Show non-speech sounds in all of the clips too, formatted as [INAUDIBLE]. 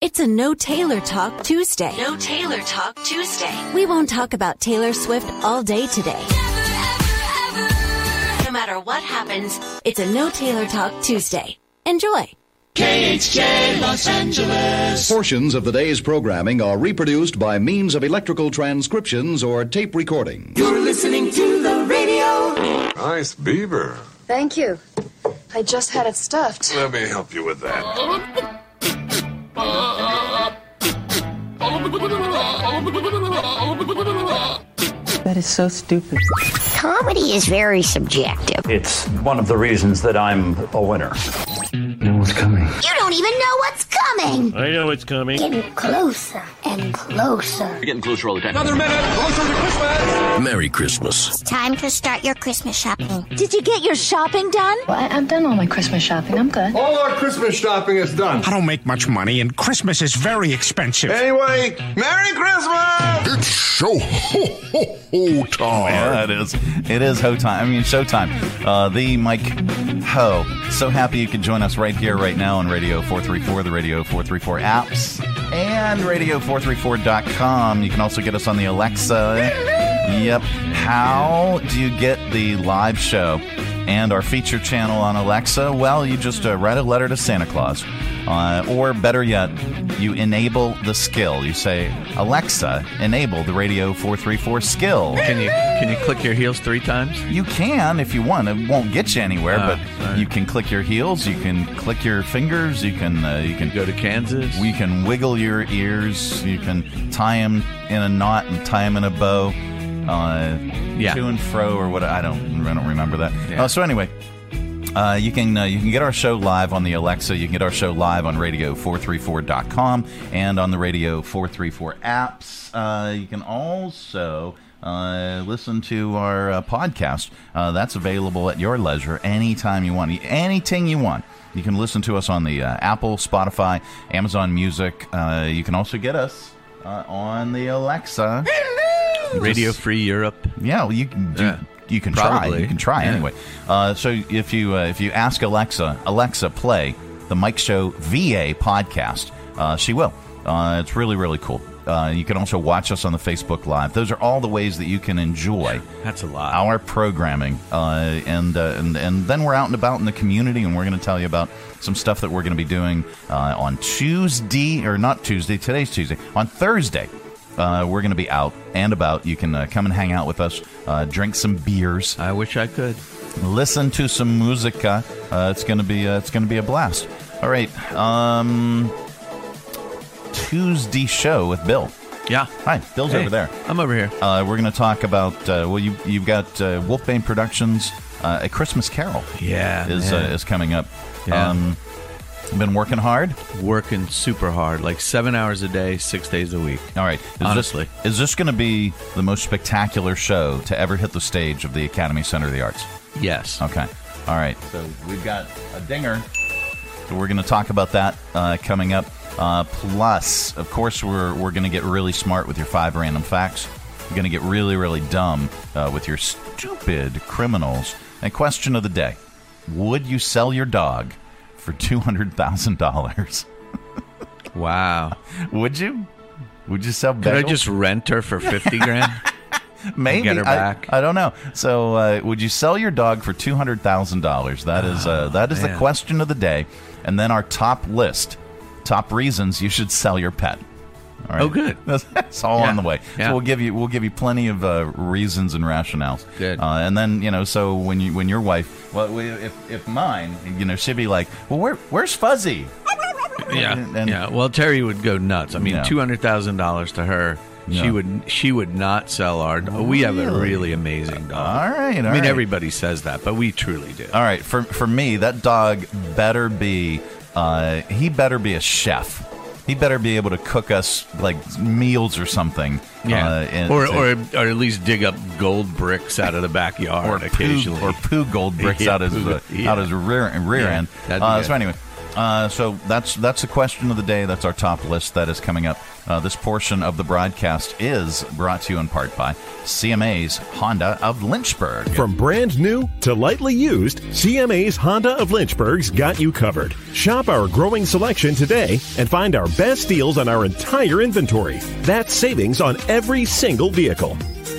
It's a No Taylor Talk Tuesday. No Taylor Talk Tuesday. We won't talk about Taylor Swift all day today. No matter what happens, It's a No Taylor Talk Tuesday. Enjoy. KHJ Los Angeles. Portions of the day's programming are reproduced by means of electrical transcriptions or tape recording. You're listening to the radio. Nice beaver. Thank you. I just had it stuffed. Let me help you with that. [LAUGHS] That is so stupid. Comedy is very subjective. It's one of the reasons that I'm a winner. Know what's coming. You don't even know what's coming. I know it's coming. Getting closer and closer. You're getting closer all the time. Another minute. Closer to Christmas. Merry Christmas. Time to start your Christmas shopping. Did you get your shopping done? Well, I, I've done all my Christmas shopping. I'm good. All our Christmas shopping is done. I don't make much money, and Christmas is very expensive. Anyway, Merry Christmas. It's show ho ho ho time. Yeah, it is. It is ho time. I mean, showtime. Uh, the Mike Ho. So happy you can join us right here, right now on Radio 434, the Radio 434 apps, and Radio434.com. You can also get us on the Alexa. Yep. How do you get the live show and our feature channel on Alexa? Well, you just uh, write a letter to Santa Claus. Uh, or better yet, you enable the skill. You say, Alexa, enable the Radio 434 skill. Can you can you click your heels three times? You can if you want. It won't get you anywhere, Ah, but you can click your heels. You can click your fingers. You can uh, you can Go to Kansas. We can wiggle your ears. You can tie them in a knot and tie them in a bow. Uh, Yeah. to and fro or what? I don't. I don't remember that. Yeah. Uh, so anyway. Uh, you can uh, you can get our show live on the Alexa. You can get our show live on radio434.com and on the Radio 434 apps. Uh, you can also uh, listen to our uh, podcast. Uh, that's available at your leisure anytime you want, anything you want. You can listen to us on the uh, Apple, Spotify, Amazon Music. Uh, you can also get us uh, on the Alexa. Radio Free Europe. yeah, well, you can do, Yeah. you can try. You can try Yeah. anyway. Uh, so if you uh, if you ask Alexa, Alexa, play the Mike Show VA podcast, uh, she will. Uh, it's really really cool. Uh, you can also watch us on the Facebook Live. Those are all the ways that you can enjoy [SIGHS] That's a lot. our programming, uh, and, uh, and and then we're out and about in the community, and we're going to tell you about some stuff that we're going to be doing uh, on Tuesday or not Tuesday. Today's Tuesday. On Thursday, uh, we're going to be out and about. You can uh, come and hang out with us, uh, drink some beers, I wish I could. listen to some musica. Uh, it's going to be uh, it's going to be a blast. All right, um, Tuesday show with Bill. Yeah. Hi, Bill's Hey, over there. I'm over here. Uh, we're going to talk about uh, well, you you've got uh, Wolfbane Productions, uh, a Christmas Carol Yeah. is uh, man. is coming up. Yeah. Um, been working hard. working super hard, like seven hours a day, six days a week. All right, is Honestly. this, is this going to be the most spectacular show to ever hit the stage of the Academy Center of the Arts? Yes. Okay, all right. So we've got a dinger. So we're going to talk about that uh, coming up. Uh, plus, of course, we're we're going to get really smart with your five random facts. We're going to get really really dumb uh, with your stupid criminals. And question of the day: Would you sell your dog for two hundred thousand dollars? Wow. Would you? Would you sell? Could I just rent her for 50 grand? [LAUGHS] Maybe get her I- back? I, don't know. So, uh, would you sell your dog for two hundred thousand dollars? That is uh, that is the question of the day, and then our top list, top reasons you should sell your pet. All right. Oh, good. [LAUGHS] That's, that's all Yeah. on the way. Yeah. So we'll give you we'll give you plenty of uh, reasons and rationales. Good. Uh, and then you know, so when you when your wife, well, we- if if mine, you know, she'd be like, well, where where's Fuzzy? [LAUGHS] yeah. And- yeah. Well, Terry would go nuts. I mean, Yeah. $200,000 to her. Yeah. She would she would not sell our we have a Really? really amazing dog. All right. I mean right. everybody says that, but we truly do. All right, for for me, that dog better be uh, he better be a chef. He better be able to cook us like meals or something. Yeah, uh, and- or, or or at least dig up gold bricks out of the backyard or poo, occasionally. or poo gold bricks [LAUGHS] Yeah, out his uh, yeah. out his rear rear Yeah, end. Uh, so anyway, Uh, so that's that's the question of the day. That's our top list that is coming up. Uh, this portion of the broadcast is brought to you in part by CMA's Honda of Lynchburg. From brand new to lightly used, CMA's Honda of Lynchburg's got you covered. Shop our growing selection today and find our best deals on our entire inventory. That's savings on every single vehicle.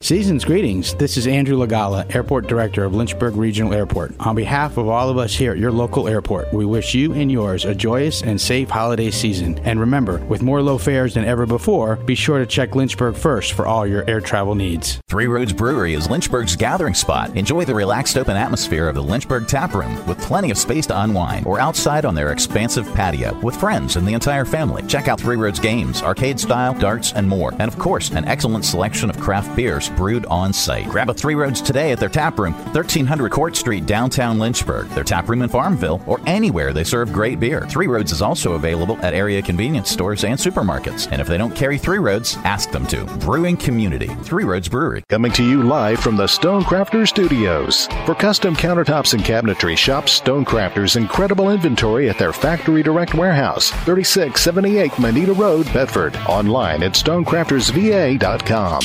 Season's greetings. This is Andrew Lagala, Airport Director of Lynchburg Regional Airport. On behalf of all of us here at your local airport, we wish you and yours a joyous and safe holiday season. And remember, with more low fares than ever before, be sure to check Lynchburg first for all your air travel needs. Three Roads Brewery is Lynchburg's gathering spot. Enjoy the relaxed open atmosphere of the Lynchburg Tap Room with plenty of space to unwind or outside on their expansive patio with friends and the entire family. Check out Three Roads games, arcade style, darts, and more. And of course, an excellent selection of craft beers brewed on site. Grab a Three Roads today at their tap room, 1300 Court Street, downtown Lynchburg, their tap room in Farmville, or anywhere they serve great beer. Three Roads is also available at area convenience stores and supermarkets. And if they don't carry Three Roads, ask them to. Brewing Community, Three Roads Brewery. Coming to you live from the Stonecrafter Studios. For custom countertops and cabinetry, shop Stonecrafter's incredible inventory at their Factory Direct Warehouse, 3678 Manita Road, Bedford. Online at stonecraftersva.com.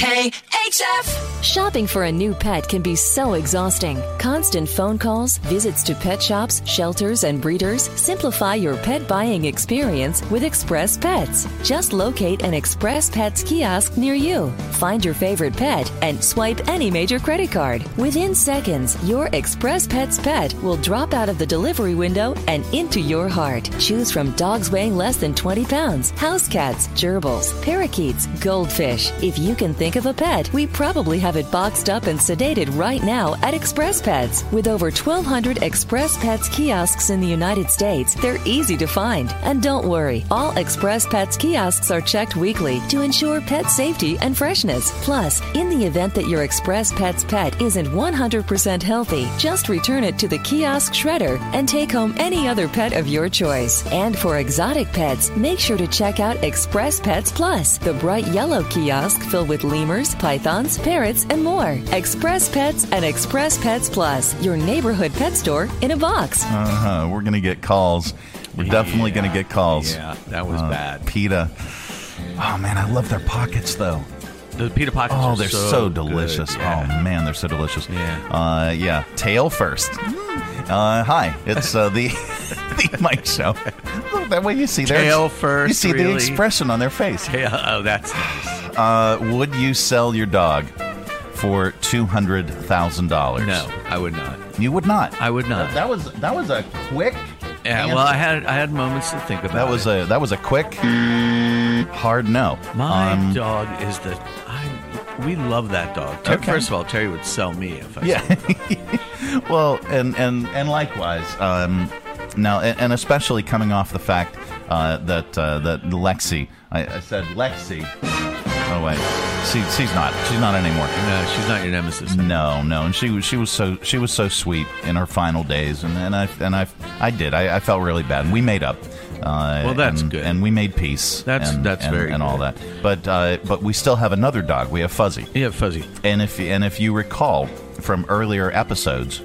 Shopping for a new pet can be so exhausting. Constant phone calls, visits to pet shops, shelters, and breeders simplify your pet buying experience with Express Pets. Just locate an Express Pets kiosk near you. Find your favorite pet and swipe any major credit card. Within seconds, your Express Pets pet will drop out of the delivery window and into your heart. Choose from dogs weighing less than 20 pounds, house cats, gerbils, parakeets, goldfish. If you can think of a pet, we probably have it boxed up and sedated right now at Express Pets. With over 1,200 Express Pets kiosks in the United States, they're easy to find. And don't worry, all Express Pets kiosks are checked weekly to ensure pet safety and freshness. Plus, in the event that your Express Pets pet isn't 100% healthy, just return it to the kiosk shredder and take home any other pet of your choice. And for exotic pets, make sure to check out Express Pets Plus, the bright yellow kiosk filled with lemurs, pythons, parrots, and more. Express Pets and Express Pets Plus, your neighborhood pet store in a box. Uh huh. We're going to get calls. We're definitely going to get calls. Yeah, that was Uh, bad. PETA. Oh, man, I love their pockets, though. The pita pockets Oh, are they're so, so, good. delicious. Yeah. Oh man, they're so delicious. Yeah. Uh, yeah. Tail first. Uh, hi, it's uh, the [LAUGHS] the Mike Show. [LAUGHS] Look, that way you see their Tail first, You see the expression on their face. [LAUGHS] Yeah, oh, that's nice. Uh, would you sell your dog for two hundred thousand dollars? No, I would not. You would not. I would not. That was that was a quick. Yeah, well, I had I had moments to think about. That was it. a that was a quick, hard no. My Um, dog is the. I, we love that dog. Okay. First of all, Terry would sell me if I. Yeah. [LAUGHS] well, and and and likewise, um, now and, and especially coming off the fact uh, that uh, that Lexi, I, I said Lexi. Oh wait, she, she's not. She's not anymore. No, she's not your nemesis. No, no, and she was she was so she was so sweet in her final days, and, and I and I I did. I, I felt really bad. And We made up. Uh, Well, that's and, good. and we made peace. That's- and, that's and, very and all good. that. But uh, but we still have another dog. We have Fuzzy. Yeah, fuzzy. And if and if you recall from earlier episodes,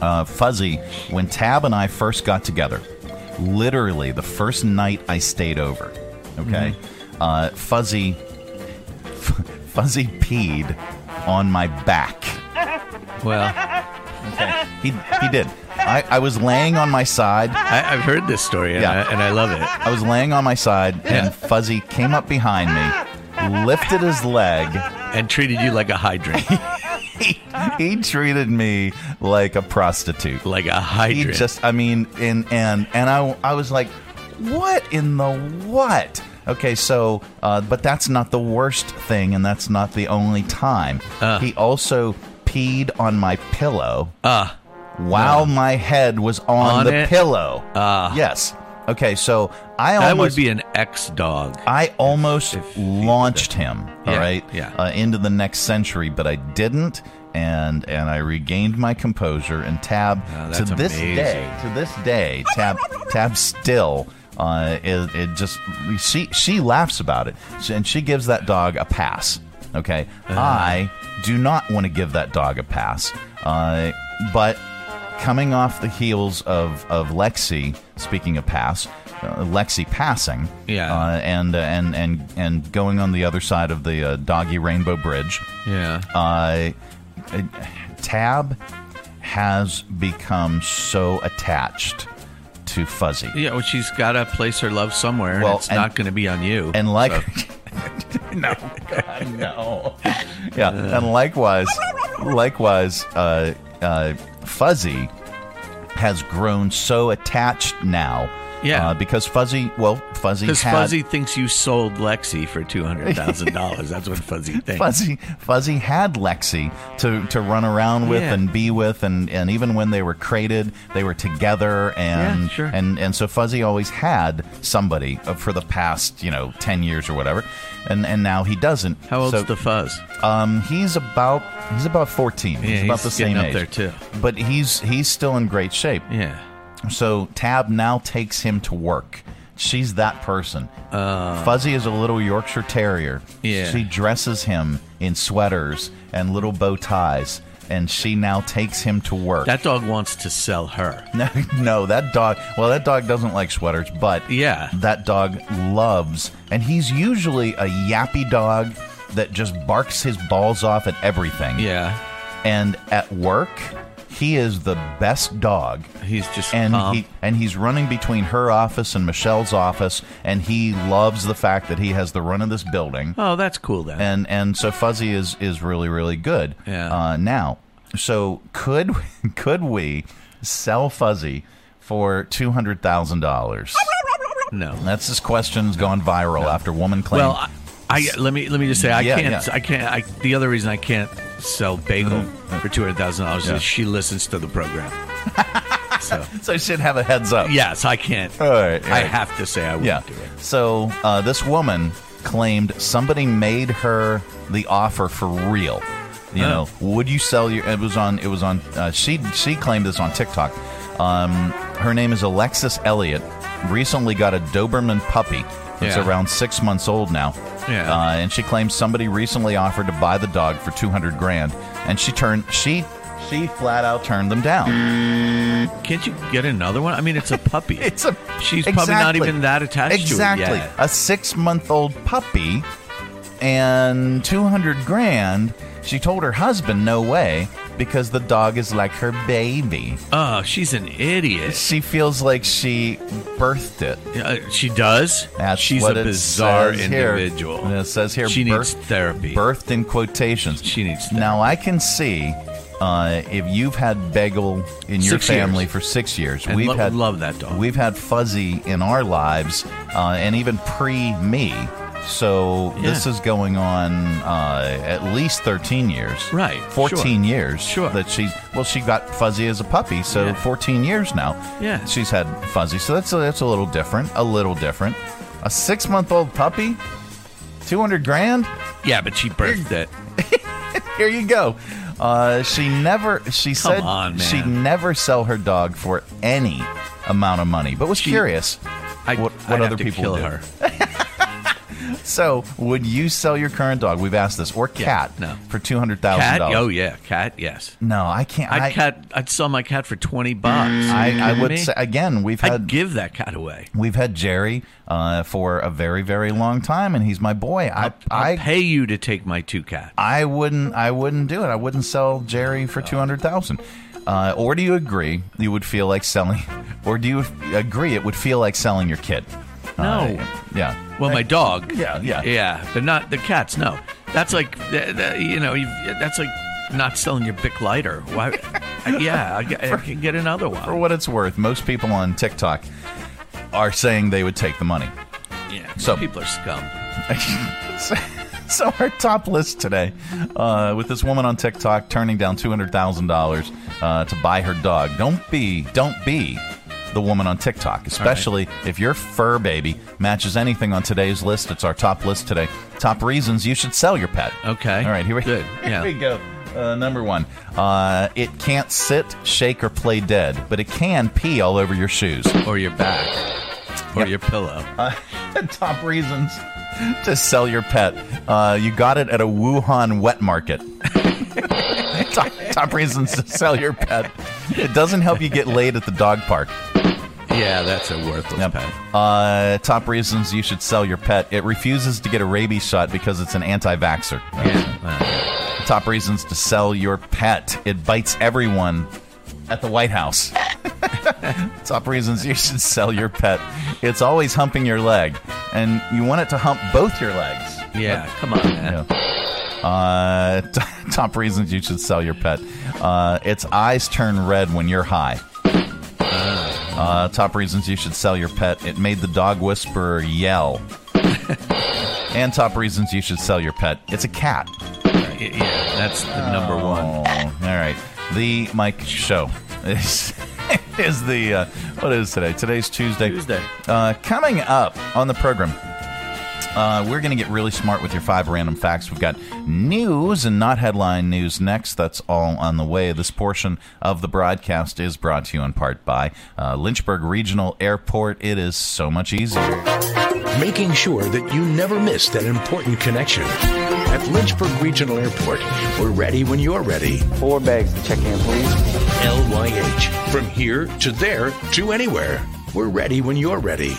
uh, Fuzzy, when Tab and I first got together, literally the first night I stayed over, okay, Mm-hmm. uh, Fuzzy, [LAUGHS] Fuzzy peed on my back. Well, Okay, he he did. I, I was laying on my side. I, I've heard this story, and, I, and I love it. I was laying on my side, and Fuzzy came up behind me, lifted his leg, and treated you like a hydrant. [LAUGHS] he, he treated me like a prostitute. like a He hydrant. just, I mean, and and and I, I was like, what in the what? Okay, so, uh, but that's not the worst thing, and that's not the only time. Uh. he also peed on my pillow Ah, while my head was on, On the it? pillow. Ah. yes. Okay, so I that almost would be an ex dog. I almost if he- launched him, all Yeah, right, yeah. Uh, into the next century, but I didn't. and and I regained my composure. And Tab Oh, to that's this amazing. day, to this day, Tab Tab still. Uh, it, it just she she laughs about it, and she gives that dog a pass. Okay, Uh-huh. I do not want to give that dog a pass, uh, but coming off the heels of, of Lexi, speaking of pass, uh, Lexi passing, Yeah. uh, and uh, and and and going on the other side of the uh, doggy rainbow bridge, Yeah. uh, uh, Tab has become so attached to Fuzzy. Yeah, well, she's got to place her love somewhere. Well, and it's and- not going to be on you. And like, so- [LAUGHS] [LAUGHS] no, God, no. Yeah, and likewise, likewise, uh, uh, Fuzzy has grown so attached now. Yeah. uh, because Fuzzy, well, Fuzzy Because Fuzzy thinks you sold Lexi for two hundred thousand dollars. [LAUGHS] That's what Fuzzy thinks. Fuzzy Fuzzy had Lexi to, to run around with Yeah. and be with and, and even when they were crated they were together and Yeah, sure. and and so Fuzzy always had somebody uh, for the past you know 10 years or whatever and and now he doesn't How old's So, the Fuzz? um he's about he's about 14 Yeah, he's about the same up age there, too. but he's he's still in great shape Yeah. So Tab now takes him to work. She's that person. Fuzzy is a little Yorkshire Terrier. Uh. Yeah. She dresses him in sweaters and little bow ties, and she now takes him to work. That dog wants to sell her. [LAUGHS] no, no, that dog. Well, that dog doesn't like sweaters, but Yeah. that dog loves, and he's usually a yappy dog that just barks his balls off at everything. Yeah. And at work, he is the best dog He's just and calm. he and he's running between her office and Michelle's office, and he loves the fact that he has the run of this building. oh, that's cool then. And and so Fuzzy is is really really good. Yeah. Uh, now, so could [LAUGHS] could we sell Fuzzy for two hundred thousand dollars? no. That's this question's gone viral after woman claimed. Well, I, I let me let me just say I Yeah, can't yeah. I can't I, the other reason I can't sell bagel for two hundred thousand dollars is she listens to the program. [LAUGHS] so so I should have a heads up. yes, I can't. All right. all I have to say I wouldn't Yeah. do it. So uh, this woman claimed somebody made her the offer for real. You Oh. know, would you sell your? It was on. It was on. Uh, she she claimed this on TikTok. Um, her name is Alexis Elliott. Recently got a Doberman puppy. It's Yeah. around six months old now. Yeah. Uh, and she claims somebody recently offered to buy the dog for two hundred grand, and she turned she she flat out turned them down. Can't you get another one? I mean, it's a puppy. [LAUGHS] It's a She's probably not even that attached exactly. to it yet. A six month old puppy and 200 grand. She told her husband, no way, because the dog is like her baby. Oh, she's an idiot. She feels like she birthed it. Uh, she does. That's she's what a it bizarre says here. individual. And It says here, She needs therapy. Birthed in quotations. She needs therapy. Now, I can see uh, if you've had Bagel in your Six family years. for six years, And we've lo- had love that dog. We've had Fuzzy in our lives, uh, and even pre me. So this is going on uh, at least thirteen years, Right, Fourteen sure. years. Sure. That she's well, she got Fuzzy as a puppy, so Yeah. fourteen years now. Yeah. she's had Fuzzy, so that's a, that's a little different. A little different. A six month old puppy, two hundred grand. Yeah, but she birthed it. [LAUGHS] Here you go. Uh, she never. She said on, she'd never sell her dog for any amount of money, but was She- curious I, what, I'd have other people kill do. her. [LAUGHS] So, would you sell your current dog? We've asked this, or cat, no. for two hundred thousand dollars. Oh yeah, cat. Yes. No, I can't. I'd I, cat. I'd sell my cat for twenty bucks. I, I would say again. We've I'd had give that cat away. we've had Jerry uh, for a very very long time, and he's my boy. I I'll I pay you to take my two cats. I wouldn't. I wouldn't do it. I wouldn't sell Jerry for two hundred thousand. Uh, or do you agree? You would feel like selling, or do you agree it would feel like selling your kid? No. Uh, yeah. Well, my dog. Yeah, yeah. yeah, but not the cats. No, that's like you know, that's like not selling your Bic lighter. Why? [LAUGHS] uh, yeah, I, I can get another one. For what it's worth, most people on TikTok are saying they would take the money. Yeah, So- people are scum. [LAUGHS] so, our top list today, uh, with this woman on TikTok turning down two hundred thousand dollars uh, to buy her dog. Don't be, don't be the woman on TikTok, especially if your fur baby matches anything on today's list. It's our top list today. Top reasons you should sell your pet. Okay. All right, here we Good. [LAUGHS] Here Yeah. we go. Uh, number one, uh, it can't sit, shake, or play dead, but it can pee all over your shoes or your back or your pillow. [LAUGHS] Uh, top reasons to sell your pet. Uh, you got it at a Wuhan wet market. [LAUGHS] top, top reasons to sell your pet. It doesn't help you get laid at the dog park. Yeah, that's a worthless Yep. pet. Uh, top reasons you should sell your pet. It refuses to get a rabies shot because it's an anti-vaxxer. Top reasons to sell your pet. It bites everyone at the White House. [LAUGHS] Top reasons you should sell your pet. It's always humping your leg, and you want it to hump both your legs. Yeah, come on, man. Yeah. Uh, t- [LAUGHS] top reasons you should sell your pet. Uh, its eyes turn red when you're high. Uh, top reasons you should sell your pet. It made the dog whisperer yell. [LAUGHS] and top reasons you should sell your pet. It's a cat. Yeah, that's the number one. Oh, all right. The Mike Show is, [LAUGHS] is the uh, what is today? Today's Tuesday. Tuesday. Uh, coming up on the program, uh, we're going to get really smart with your five random facts. We've got news and not headline news next. That's all on the way. This portion of the broadcast is brought to you in part by uh, Lynchburg Regional Airport. It is so much easier. Making sure that you never miss that important connection. At Lynchburg Regional Airport, we're ready when you're ready. Four bags to check in, please. LYH. From here to there to anywhere. We're ready when you're ready.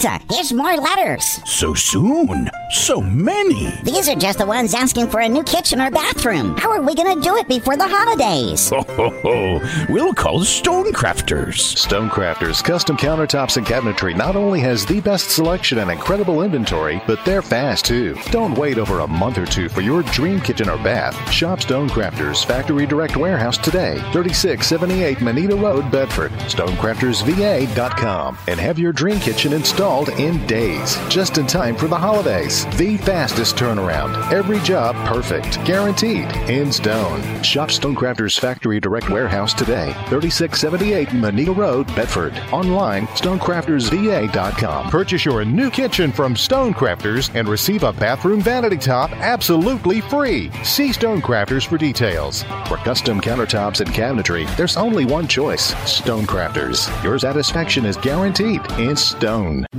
Santa, here's more letters. So soon. So many. These are just the ones asking for a new kitchen or bathroom. How are we going to do it before the holidays? Ho, ho, ho. We'll call Stonecrafters. Stonecrafters Custom Countertops and Cabinetry not only has the best selection and incredible inventory, but they're fast too. Don't wait over a month or two for your dream kitchen or bath. Shop Stonecrafters Factory Direct Warehouse today, 3678 Manita Road, Bedford. StonecraftersVA.com and have your dream kitchen installed in days, just in time for the holidays. The fastest turnaround. Every job perfect, guaranteed, in stone. Shop Stonecrafters Factory Direct Warehouse today, 3678 Manita Road, Bedford. Online, StonecraftersVA.com. Purchase your new kitchen from Stonecrafters and receive a bathroom vanity top absolutely free. See Stonecrafters for details. For custom countertops and cabinetry, there's only one choice Stonecrafters. Your satisfaction is guaranteed in stone.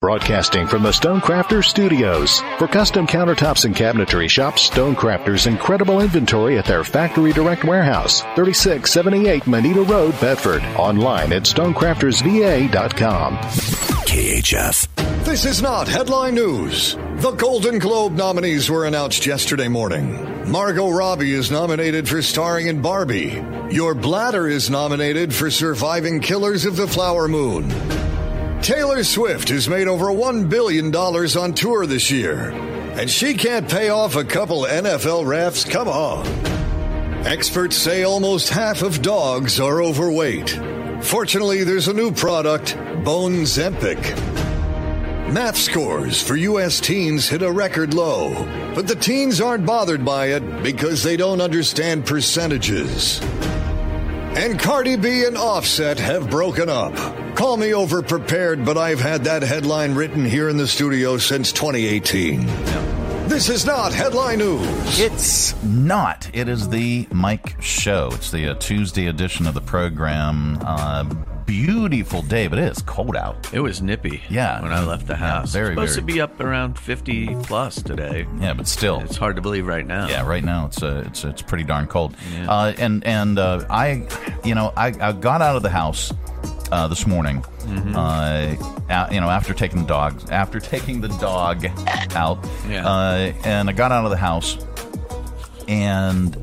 Broadcasting from the Stonecrafters Studios. For custom countertops and cabinetry, shop Stonecrafters' incredible inventory at their factory direct warehouse, 3678 Manita Road, Bedford. Online at stonecraftersva.com. KHF. This is not headline news. The Golden Globe nominees were announced yesterday morning. Margot Robbie is nominated for starring in Barbie. Your Bladder is nominated for surviving Killers of the Flower Moon. Taylor Swift has made over $1 billion on tour this year, and she can't pay off a couple NFL refs. Come on. Experts say almost half of dogs are overweight. Fortunately, there's a new product, Bone Zempic. Math scores for U.S. teens hit a record low, but the teens aren't bothered by it because they don't understand percentages. And Cardi B and Offset have broken up. Call me over prepared, but I've had that headline written here in the studio since 2018. This is not headline news. It's not. It is the Mike Show. It's the uh, Tuesday edition of the program. Uh, beautiful day, but it is cold out. It was nippy. Yeah. when I left the house. very, supposed very- to be up around fifty plus today. Yeah, but still, It's hard to believe right now. Yeah, right now it's uh, it's it's pretty darn cold. Yeah. Uh, and and uh, I, you know, I, I got out of the house uh, this morning. Mhm. Uh, you know, after taking the dog after taking the dog [LAUGHS] out, Yeah. uh, and I got out of the house, and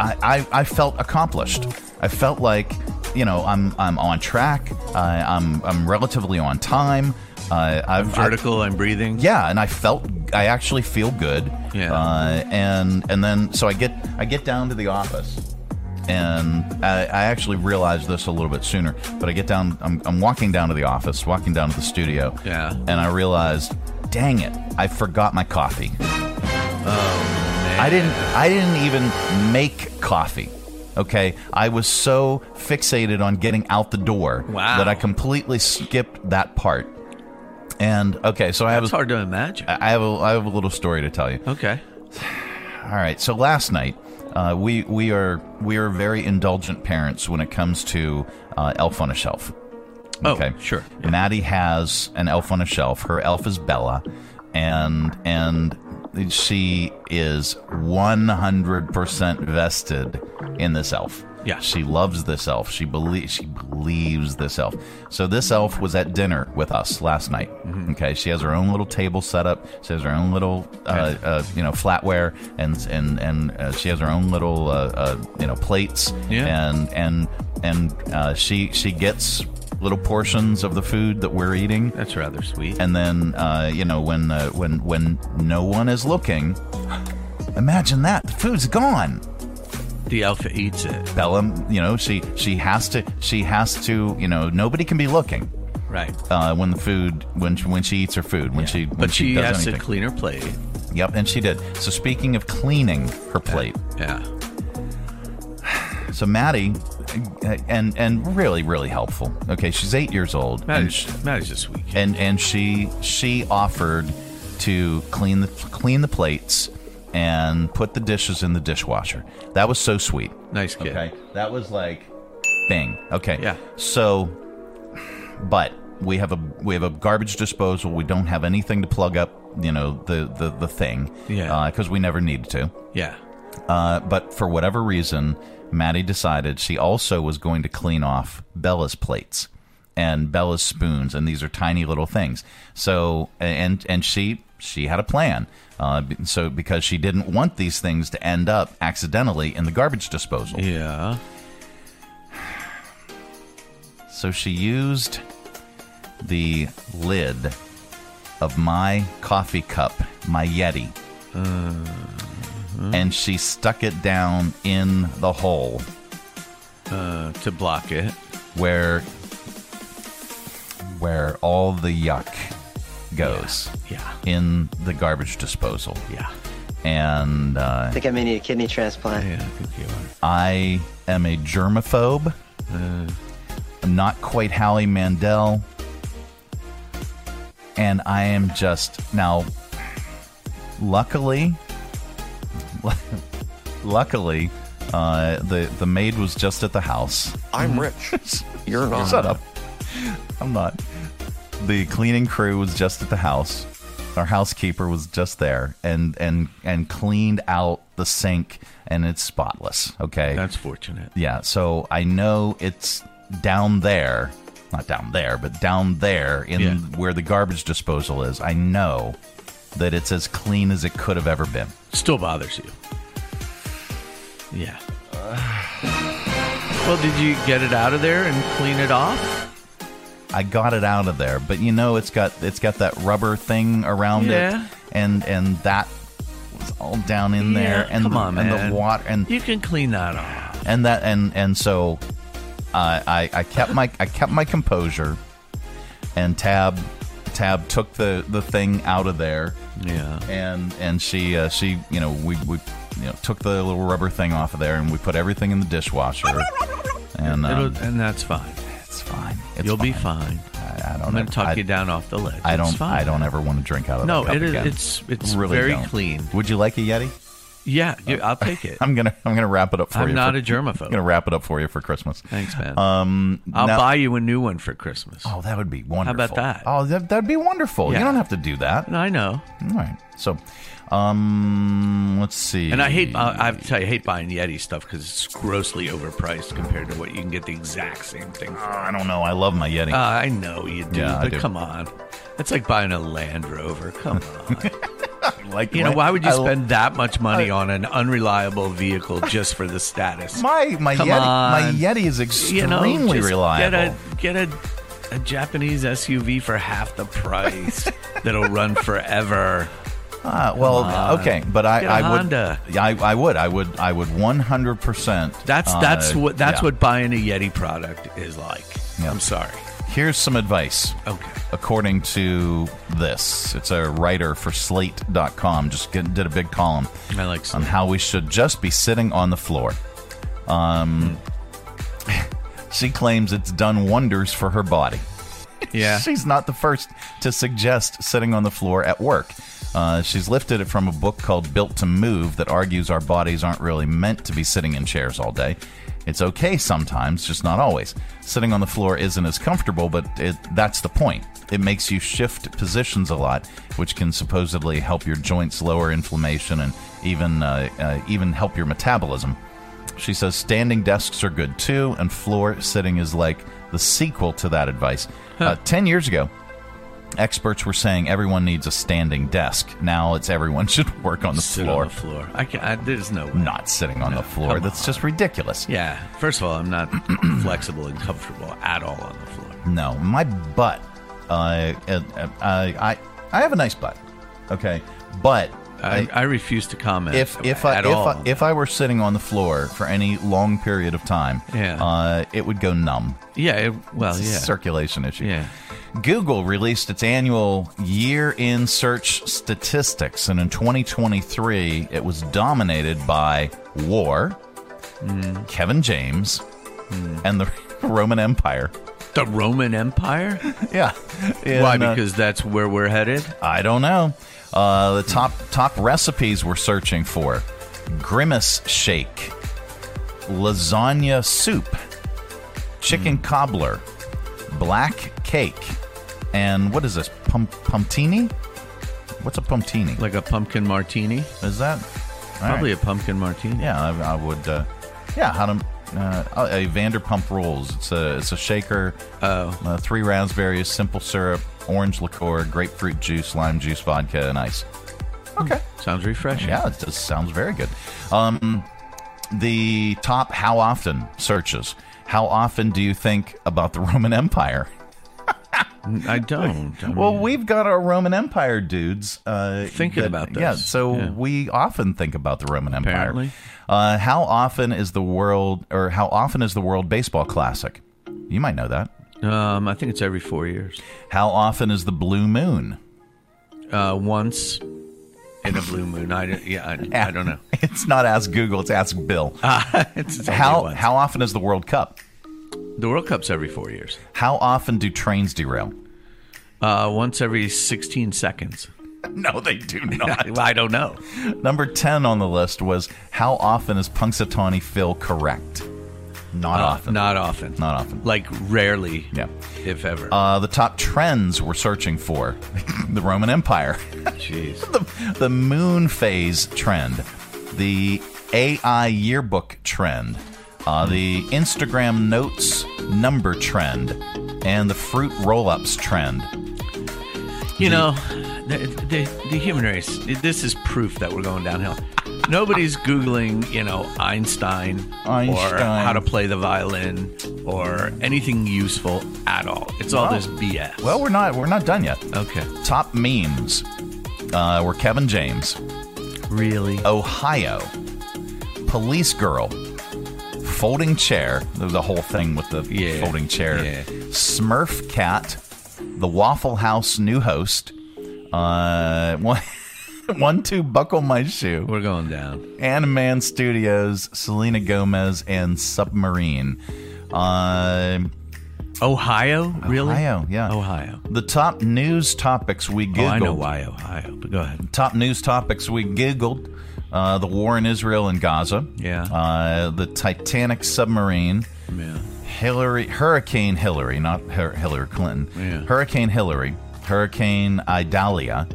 I, I I felt accomplished. I felt like you know I'm I'm on track. I, I'm I'm relatively on time. Uh, I've vertical. I'm breathing. yeah, and I felt I actually feel good. Yeah. Uh, and and then so I get I get down to the office, and I, I actually realized this a little bit sooner. But I get down. I'm, I'm walking down to the office, walking down to the studio. Yeah. And I realized, dang it, I forgot my coffee. Oh, I didn't. I didn't even make coffee. Okay, I was so fixated on getting out the door Wow. that I completely skipped that part. And okay, so I have It's hard to imagine. I have a I have a little story to tell you. Okay. All right. So last night, uh, we we are we are very indulgent parents when it comes to uh, Elf on a Shelf. Oh, sure. Maddie has an elf on a shelf. Her elf is Bella, and and she is one hundred percent vested in this elf. Yeah. she loves this elf. She believes she believes this elf. So this elf was at dinner with us last night. Mm-hmm. Okay, she has her own little table set up. She has her own little uh, uh, you know flatware, and and and uh, she has her own little uh, uh, you know plates. Yeah. And and and uh, she she gets little portions of the food that we're eating. That's rather sweet. And then, uh, you know, when uh, when when no one is looking, imagine that the food's gone. The alpha eats it. Bella, you know, she she has to she has to, you know, nobody can be looking. Right. Uh, when the food when she, when she eats her food when she when But she, does has anything. to clean her plate. Yep, and she did. So speaking of cleaning her plate, Yeah. so Maddie, and and really really helpful. Okay, she's eight years old. and Maddie's, she- Maddie's a sweet kid. and and she she offered to clean the clean the plates and put the dishes in the dishwasher. That was so sweet. Nice kid. Okay, that was like, bang. Okay, Yeah. So, but we have a we have a garbage disposal. We don't have anything to plug up. You know the the the thing. Yeah. Because we never needed to. Yeah. Uh, but for whatever reason, Maddie decided she also was going to clean off Bella's plates and Bella's spoons, and these are tiny little things. So, and and she she had a plan. Uh, so because she didn't want these things to end up accidentally in the garbage disposal. Yeah. So she used the lid of my coffee cup, my Yeti, and she stuck it down in the hole Uh, to block it. where where all the yuck goes Yeah. in the garbage disposal. Yeah. And uh, I think I may need a kidney transplant. Yeah, I think you are. I am a germaphobe. I'm not quite Howie Mandel. And I am just now luckily [LAUGHS] luckily uh, the the maid was just at the house. I'm rich. [LAUGHS] You're not. Shut up. I'm not. The cleaning crew was just at the house. Our housekeeper was just there and and and cleaned out the sink and it's spotless. Okay. That's fortunate. Yeah, so I know it's down there, not down there, but down there in Yeah. where the garbage disposal is. I know that it's as clean as it could have ever been. Still bothers you. Yeah. [SIGHS] well, did you get it out of there and clean it off? I got it out of there, but you know it's got it's got that rubber thing around Yeah. it, and and that was all down in there, and come the, on, and man. the water, and You can clean that off. and that and and so uh, I I kept my I kept my composure, and Tab Tab took the the thing out of there, Yeah. and and she uh, she you know we we you know took the little rubber thing off of there, and we put everything in the dishwasher, [LAUGHS] and um, and that's fine. Fine. It's You'll be fine. fine. I, I don't I'm going to talk I- you down off the ledge. I don't. fine. I don't ever want to drink out of No, that cup it is- again. it's- it's Really very don't. clean. Would you like a Yeti? Yeah, I'll take it. [LAUGHS] I'm gonna. I'm gonna wrap it up for you. I'm not for- a germaphobe. I'm gonna wrap it up for you for Christmas. Thanks, man. Um, I'll now- buy you a new one for Christmas. Oh, that would be wonderful. How about that? Oh, that, that'd be wonderful. Yeah. You don't have to do that. I know. All right. So, um, let's see. And I hate, I I have to tell you, I hate buying Yeti stuff because it's grossly overpriced compared to what you can get the exact same thing for. I don't know. I love my Yeti. Uh, I know you do, Yeah, but do. come on. It's like buying a Land Rover. Come [LAUGHS] on. Like you know, why would you I- spend that much money on an unreliable vehicle just for the status? My my Come Yeti. My. Yeti is You know, extremely reliable. Get a, get a, a Japanese SUV for half the price [LAUGHS] that'll run forever. Uh, well, okay, but I, I would, Honda. I, I would, I would, I would one hundred percent. That's that's what that's yeah. what buying a Yeti product is like. I'm sorry. Here's some advice. Okay. According to this, it's a writer for Slate.com. Just get, did a big column I like on how we should just be sitting on the floor. Um, she claims it's done wonders for her body. Yeah. [LAUGHS] She's not the first to suggest sitting on the floor at work. Uh, she's lifted it from a book called Built to Move that argues our bodies aren't really meant to be sitting in chairs all day. It's okay sometimes, just not always. Sitting on the floor isn't as comfortable, but it, that's the point. It makes you shift positions a lot, which can supposedly help your joints lower inflammation and even uh, uh, even help your metabolism. She says standing desks are good too, and floor sitting is like the sequel to that advice. Uh, Ten years ago, experts were saying everyone needs a standing desk. Now it's everyone [LAUGHS] should work on the Sit floor. on the floor. I can. I, there's no way. Not sitting on the floor. That's just ridiculous. Yeah. First of all, I'm not [CLEARS THROAT] flexible and comfortable at all on the floor. No, my butt. Uh, uh, uh, I I have a nice butt. Okay, but I, I refuse to comment. if if I at if all. I, if I were sitting on the floor for any long period of time, Yeah. uh, it would go numb. yeah. It, well, yeah. circulation issue. Yeah. Google released its annual year in search statistics, and in 2023, it was dominated by war, Hmm. Kevin James, and the [LAUGHS] Roman Empire. The Roman Empire? [LAUGHS] Yeah. Why? And, uh, Because that's where we're headed. I don't know. Uh, the top top recipes we're searching for: grimace shake, lasagna soup, chicken cobbler, black cake, and what is this? Pum- pumptini? What's a pumptini? Like a pumpkin martini? Is that all Probably right. a pumpkin martini. Yeah, I, I would. Uh, yeah, how to. Uh, a Vanderpump Rules. It's a it's a shaker. Oh, uh, three raspberries, simple syrup, orange liqueur, grapefruit juice, lime juice, vodka, and ice. Okay, sounds refreshing. Yeah, it just sounds very good. Um, the top how often searches. How often do you think about the Roman Empire? I don't. I Well, we've got our Roman Empire dudes uh, Thinking that- about this. Yeah, so Yeah. we often think about the Roman Empire. Apparently. Uh, how often is the world, or how often is the World Baseball Classic? You might know that. Um, I think it's every four years. How often is the Blue Moon? Uh, once in a blue moon. I don't- yeah. I, I don't know. [LAUGHS] It's not Ask Google, it's Ask Bill. [LAUGHS] it's how how often is the World Cup? The World Cup's every four years. How often do trains derail? Uh, once every sixteen seconds. [LAUGHS] No, they do [LAUGHS] not. I don't know. Number 10 on the list was how often is Punxsutawney Phil correct? Not Uh, often. Not often. Not often. Like rarely. Yeah. If ever. Uh, the top trends we're searching for [LAUGHS] the Roman Empire, Jeez. the, the moon phase trend, the AI yearbook trend, uh, the Instagram notes number trend, and the fruit roll ups trend. You know, the, the, the human race, this is proof that we're going downhill. Nobody's Googling, you know, Einstein, or how to play the violin or anything useful at all. It's all Well- this BS. Well, we're not we're not done yet. Okay. Top memes uh, were Kevin James, Really? Ohio, Police Girl, Folding Chair. There was a whole thing with the Yeah, folding chair. yeah. Smurf Cat, The Waffle House new host. Uh, [LAUGHS] one, one, two, buckle my shoe. We're going down. Animan Studios, Selena Gomez, and Submarine. Uh, Ohio? Really? Ohio, yeah. Ohio. The top news topics we googled. Oh, I know why Ohio, but go ahead. Top news topics we googled: uh, the war in Israel and Gaza. Yeah. Uh, the Titanic submarine. Yeah. Hillary, Hurricane Hilary, not Hillary Clinton. Yeah. Hurricane Hilary, Hurricane Idalia,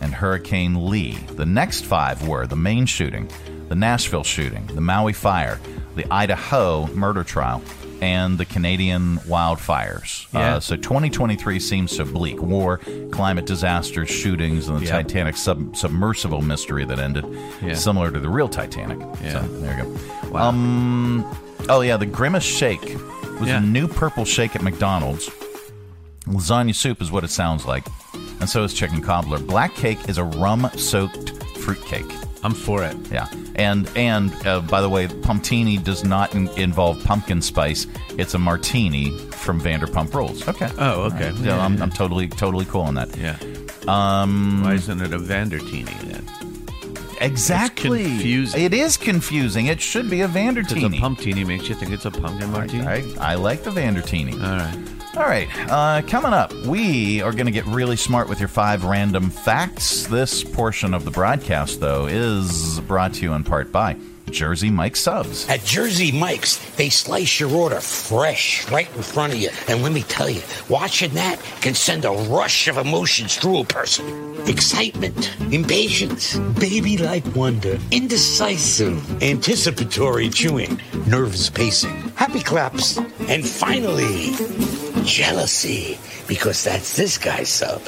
and Hurricane Lee. The next five were the Maine shooting, the Nashville shooting, the Maui fire, the Idaho murder trial, and the Canadian wildfires. Yeah. Uh, so 2023 seems so bleak. War, climate disasters, shootings, and the Yeah. Titanic sub- submersible mystery that ended, Yeah. similar to the real Titanic. Yeah. So there you go. Wow. Um, oh yeah, the Grimace Shake was a new purple shake at McDonald's. Lasagna soup is what it sounds like. and so is chicken cobbler. Black cake is a rum-soaked fruitcake. I'm for it. Yeah, and and uh, by the way, pumptini does not in- involve pumpkin spice. It's a martini from Vanderpump Rules. Okay. Oh, okay. All right. Yeah, I'm, I'm totally totally cool on that. Yeah. Um, Why isn't it a Vandertini then? Exactly. It's confusing. It is confusing. It should be a Because Vandertini. a pumptini makes you think it's a pumpkin martini. I, I like the Vandertini. All right. All right, uh, coming up, we are going to get really smart with your five random facts. This portion of the broadcast, though, is brought to you in part by Jersey Mike Subs. At Jersey Mike's, they slice your order fresh right in front of you. And let me tell you, watching that can send a rush of emotions through a person. Excitement, impatience, baby like wonder, indecisive, anticipatory chewing, nervous pacing, happy claps, and finally, jealousy. Because that's this guy's sub.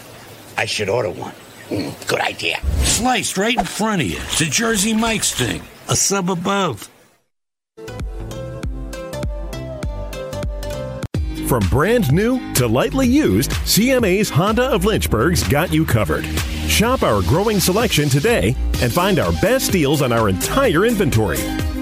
I should order one. Mm, good idea. Sliced right in front of you. It's a Jersey Mike's thing. A sub above. From brand new to lightly used, CMA's Honda of Lynchburg's got you covered. Shop our growing selection today and find our best deals on our entire inventory.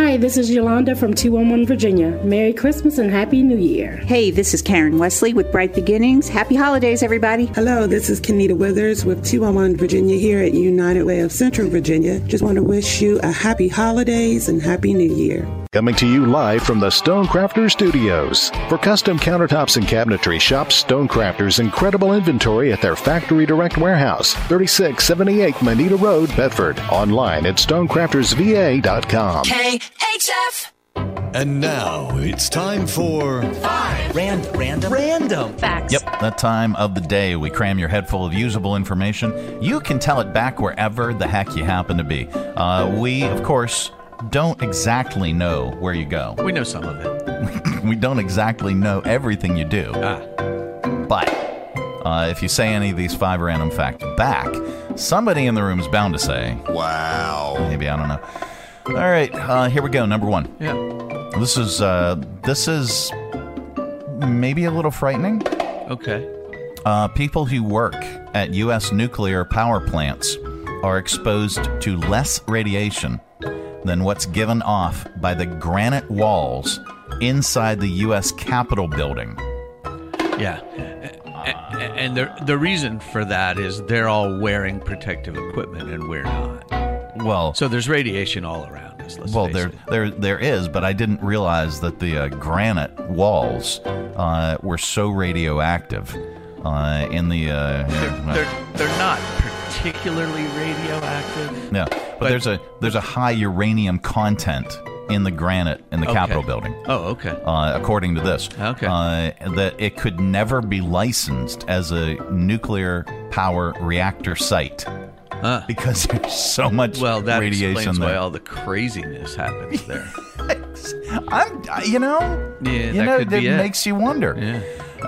Hi, this is Yolanda from 211 Virginia. Merry Christmas and Happy New Year. Hey, this is Karen Wesley with Bright Beginnings. Happy holidays, everybody. Hello, this is Kenita Withers with 211 Virginia here at United Way of Central Virginia. Just want to wish you a happy holidays and Happy New Year. Coming to you live from the Stonecrafter Studios. For custom countertops and cabinetry, shop Stonecrafter's incredible inventory at their Factory Direct Warehouse, 3678 Moneta Road, Bedford. Online at stonecraftersva.com. KHF. And now it's time for Five. Random. Random. Random. Facts. Yep, that time of the day we cram your head full of usable information. You can tell it back wherever the heck you happen to be. Uh, we, of course, don't exactly know where you go. We know some of it. [LAUGHS] we don't exactly know everything you do. Ah. But uh, if you say any of these five random facts back, somebody in the room is bound to say, Wow. Maybe, I don't know. All right, uh, here we go. Number one. Yeah. This is uh, this is maybe a little frightening. Okay. Uh, people who work at U.S. nuclear power plants are exposed to less radiation than what's given off by the granite walls inside the U.S. Capitol building. Yeah. And the the reason for that is they're all wearing protective equipment and we're not. Well, so there's radiation all around us. Let's well, there, it. there, there is, but I didn't realize that the uh, granite walls uh, were so radioactive uh, in the. Uh, They're they're not particularly radioactive. yeah, but, there's a there's a high uranium content in the granite in the Okay. Capitol building. Oh, okay. Uh, according to this, Okay. uh, that it could never be licensed as a nuclear power reactor site Huh. because there's so much Well, that radiation explains there. why all the craziness happens there. [LAUGHS] I'm, you know, Yeah, you that know, could be it it. makes you wonder. Yeah.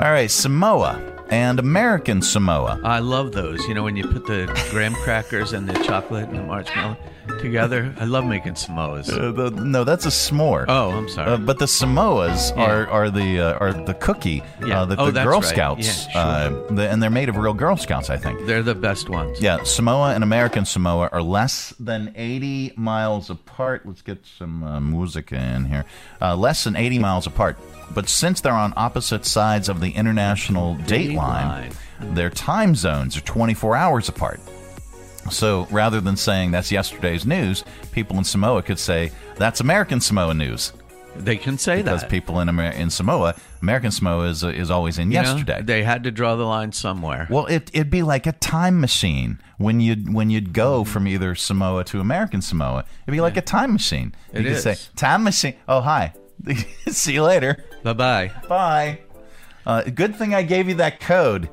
All right, Samoa and American Samoa. I love those. You know, when you put the graham crackers and the chocolate and the marshmallow together. I love making Samoas. Uh, the, no, that's a s'more. Oh, I'm sorry. Uh, but the Samoas Yeah. are are the uh, are the cookie Yeah. uh, that Oh, the Girl right. Scouts, Yeah, sure. uh, the, and they're made of real Girl Scouts, I think. They're the best ones. Yeah, Samoa and American Samoa are less than 80 miles apart. Let's get some uh, music in here. Uh, less than 80 miles apart. But since they're on opposite sides of the international date line, their time zones are 24 hours apart. So rather than saying that's yesterday's news, people in Samoa could say that's American Samoa news. They can say because that. Because people in Amer- in Samoa, American Samoa is is always in You know, yesterday. they had to draw the line somewhere. Well, it, it'd be like a time machine when you'd when you'd go from either Samoa to American Samoa. It'd be like a time machine. You It could is. say time machine. Oh, hi. [LAUGHS] See you later. Bye bye. Bye. Uh, good thing I gave you that code.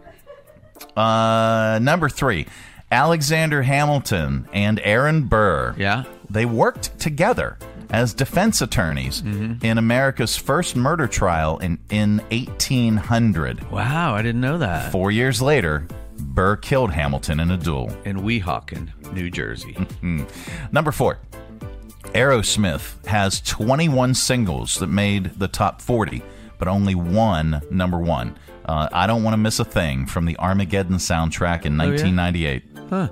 Uh, number three, Alexander Hamilton and Aaron Burr. Yeah. They worked together as defense attorneys Mm-hmm. in America's first murder trial in, in 1800. Wow, I didn't know that. Four years later, Burr killed Hamilton in a duel. In Weehawken, New Jersey. [LAUGHS] Number four. Aerosmith has 21 singles that made the top 40, but only one number one. Uh, I don't want to miss a thing from the Armageddon soundtrack in Oh, yeah? 1998. Huh.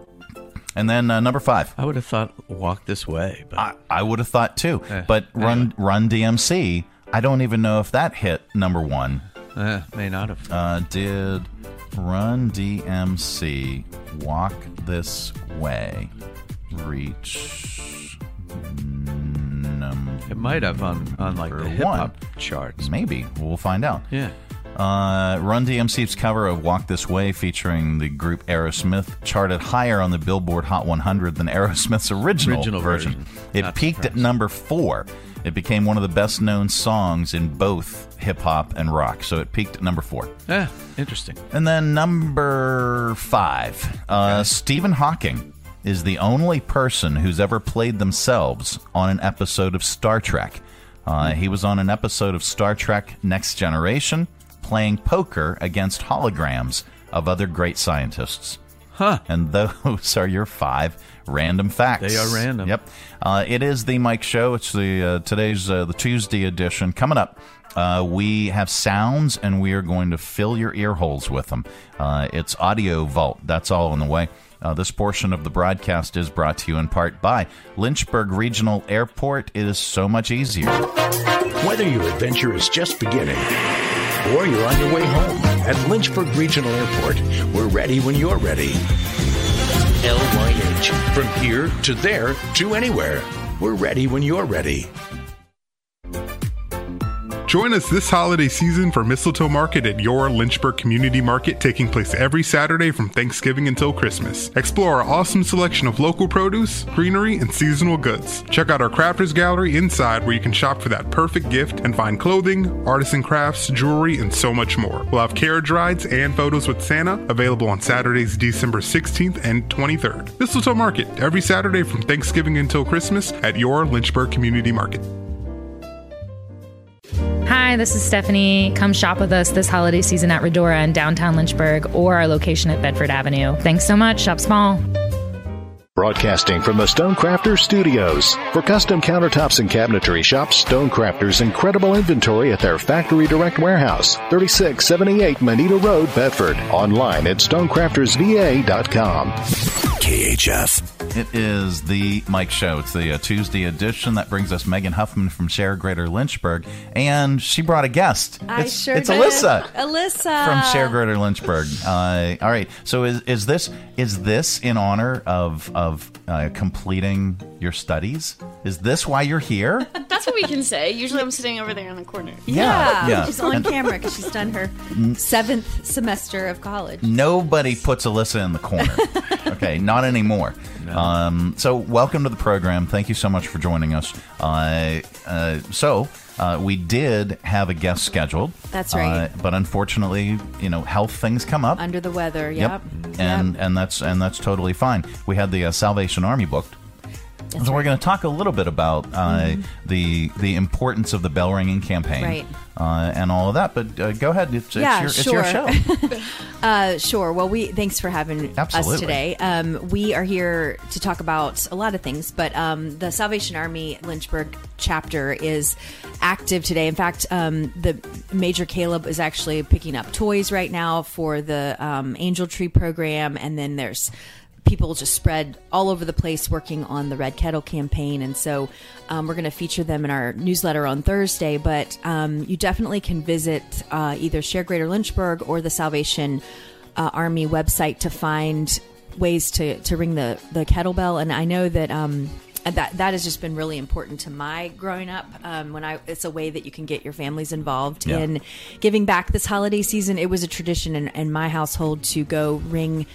And then uh, number five. I would have thought Walk This Way. But I, I would have thought too. Eh, but Run Run DMC, I don't even know if that hit number one. Eh, may not have. Uh, did Run DMC Walk This Way reach number It might have on, on like the hip hop charts. Maybe. We'll find out. Yeah. Uh, Run DMC's cover of Walk This Way featuring the group Aerosmith charted higher on the Billboard Hot 100 than Aerosmith's original, Original version. It Not peaked at number four. It became one of the best known songs in both hip hop and rock, so it peaked at number four. Yeah, interesting. And then number five, uh, Stephen Hawking is the only person who's ever played themselves on an episode of Star Trek. Uh, he was on an episode of Star Trek Next Generation playing poker against holograms of other great scientists. Huh. And those [LAUGHS] are your five random facts. They are random. Yep. Uh, it is the Mike Show. It's the uh, today's uh, the Tuesday edition. Coming up, uh, we have sounds, and we are going to fill your ear holes with them. Uh, it's Audio Vault. That's all on the way. Uh, this portion of the broadcast is brought to you in part by Lynchburg Regional Airport. It is so much easier. Whether your adventure is just beginning or you're on your way home, at Lynchburg Regional Airport, we're ready when you're ready. LYH. From here to there to anywhere, we're ready when you're ready. Join us this holiday season for Mistletoe Market at your Lynchburg Community Market, taking place every Saturday from Thanksgiving until Christmas. Explore our awesome selection of local produce, greenery, and seasonal goods. Check out our crafters gallery inside where you can shop for that perfect gift and find clothing, artisan crafts, jewelry, and so much more. We'll have carriage rides and photos with Santa available on Saturdays, December 16th and 23rd. Mistletoe Market every Saturday from Thanksgiving until Christmas at your Lynchburg Community Market. Hi, this is Stephanie. Come shop with us this holiday season at Redora in downtown Lynchburg or our location at Bedford Avenue. Thanks so much. Shop small. Broadcasting from the Stonecrafters Studios. For custom countertops and cabinetry, shop Stonecrafters' incredible inventory at their Factory Direct Warehouse, 3678 Moneta Road, Bedford. Online at stonecraftersva.com. KHF. It is the Mike Show. It's the uh, Tuesday edition that brings us Megan Huffman from Share Greater Lynchburg, and she brought a guest. I it's, sure it's did. Alyssa Alyssa from Share Greater Lynchburg. Uh, all right. So is is this is this in honor of of uh, completing your studies? Is this why you're here? [LAUGHS] That's what we can say. Usually, I'm sitting over there in the corner. Yeah, yeah. She's on camera because she's done her seventh semester of college. Nobody puts Alyssa in the corner. [LAUGHS] okay, not anymore. Um, so, welcome to the program. Thank you so much for joining us. Uh, uh, so, uh, we did have a guest scheduled. That's right. Uh, but unfortunately, you know, health things come up. Under the weather. Yep. And and that's and that's totally fine. We had the uh, Salvation Army booked. So we're going to talk a little bit about uh, Mhm. the the importance of the bell ringing campaign, Right. Uh, and all of that. But uh, go ahead, it's, yeah, it's, sure. your, it's your show. [LAUGHS] uh, sure. Well, we thanks for having Absolutely. us today. Um, we are here to talk about a lot of things, but um, the Salvation Army Lynchburg chapter is active today. In fact, um, the Major Caleb is actually picking up toys right now for the um, Angel Tree program, and then there's people just spread all over the place working on the Red Kettle campaign. And so um, we're going to feature them in our newsletter on Thursday. But um, you definitely can visit uh, either Share Greater Lynchburg or the Salvation uh, Army website to find ways to, to ring the, the kettlebell. And I know that. Um, that that has just been really important to my growing up. Um, when I, it's a way that you can get your families involved Yeah. in giving back this holiday season. It was a tradition in, in my household to go ring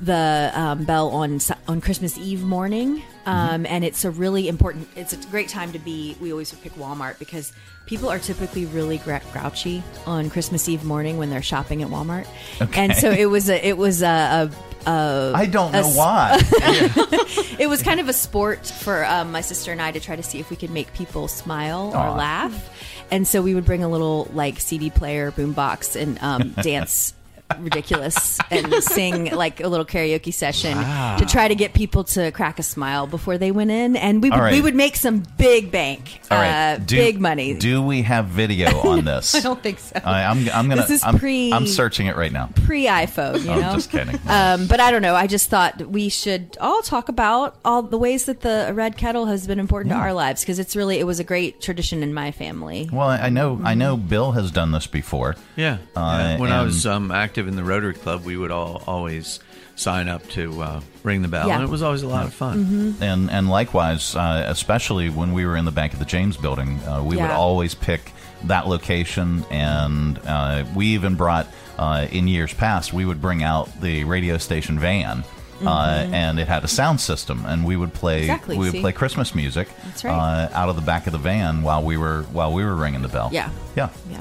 the um, bell on on Christmas Eve morning Um, and it's a really important. It's a great time to be. We always would pick Walmart because people are typically really grouchy on Christmas Eve morning when they're shopping at Walmart. Okay. And so it was a. It was a. a, a I don't know why. [LAUGHS] it was kind of a sport for um, my sister and I to try to see if we could make people smile or laugh. And so we would bring a little like CD player, boombox, and um, [LAUGHS] dance ridiculous and sing like a little karaoke session Wow. to try to get people to crack a smile before they went in. And we would, All right. we would make some big bank, All right. uh, Do- big money. Do we have video [LAUGHS] on this? I don't think so. I, I'm, I'm gonna. This is I'm, pre- I'm searching it right now. pre iPhone, you I'm know. just kidding. Um, but I don't know. I just thought we should all talk about all the ways that the red kettle has been important to our lives because it's really it was a great tradition in my family. Well, I I know. I know. Bill has done this before. Yeah. Uh, Yeah. When I was um, active in the Rotary Club, we would all always sign up to uh, ring the bell, Yeah. and it was always a lot of fun. Mm-hmm. And and likewise, uh, especially when we were in the back of the James Building, uh, we would always pick that location, and uh, we even brought uh, in years past we would bring out the radio station van. Uh, Mhm. and it had a sound system, and we would play Exactly, we would see? play Christmas music right. uh, out of the back of the van while we were while we were ringing the bell. Yeah. yeah, Yeah.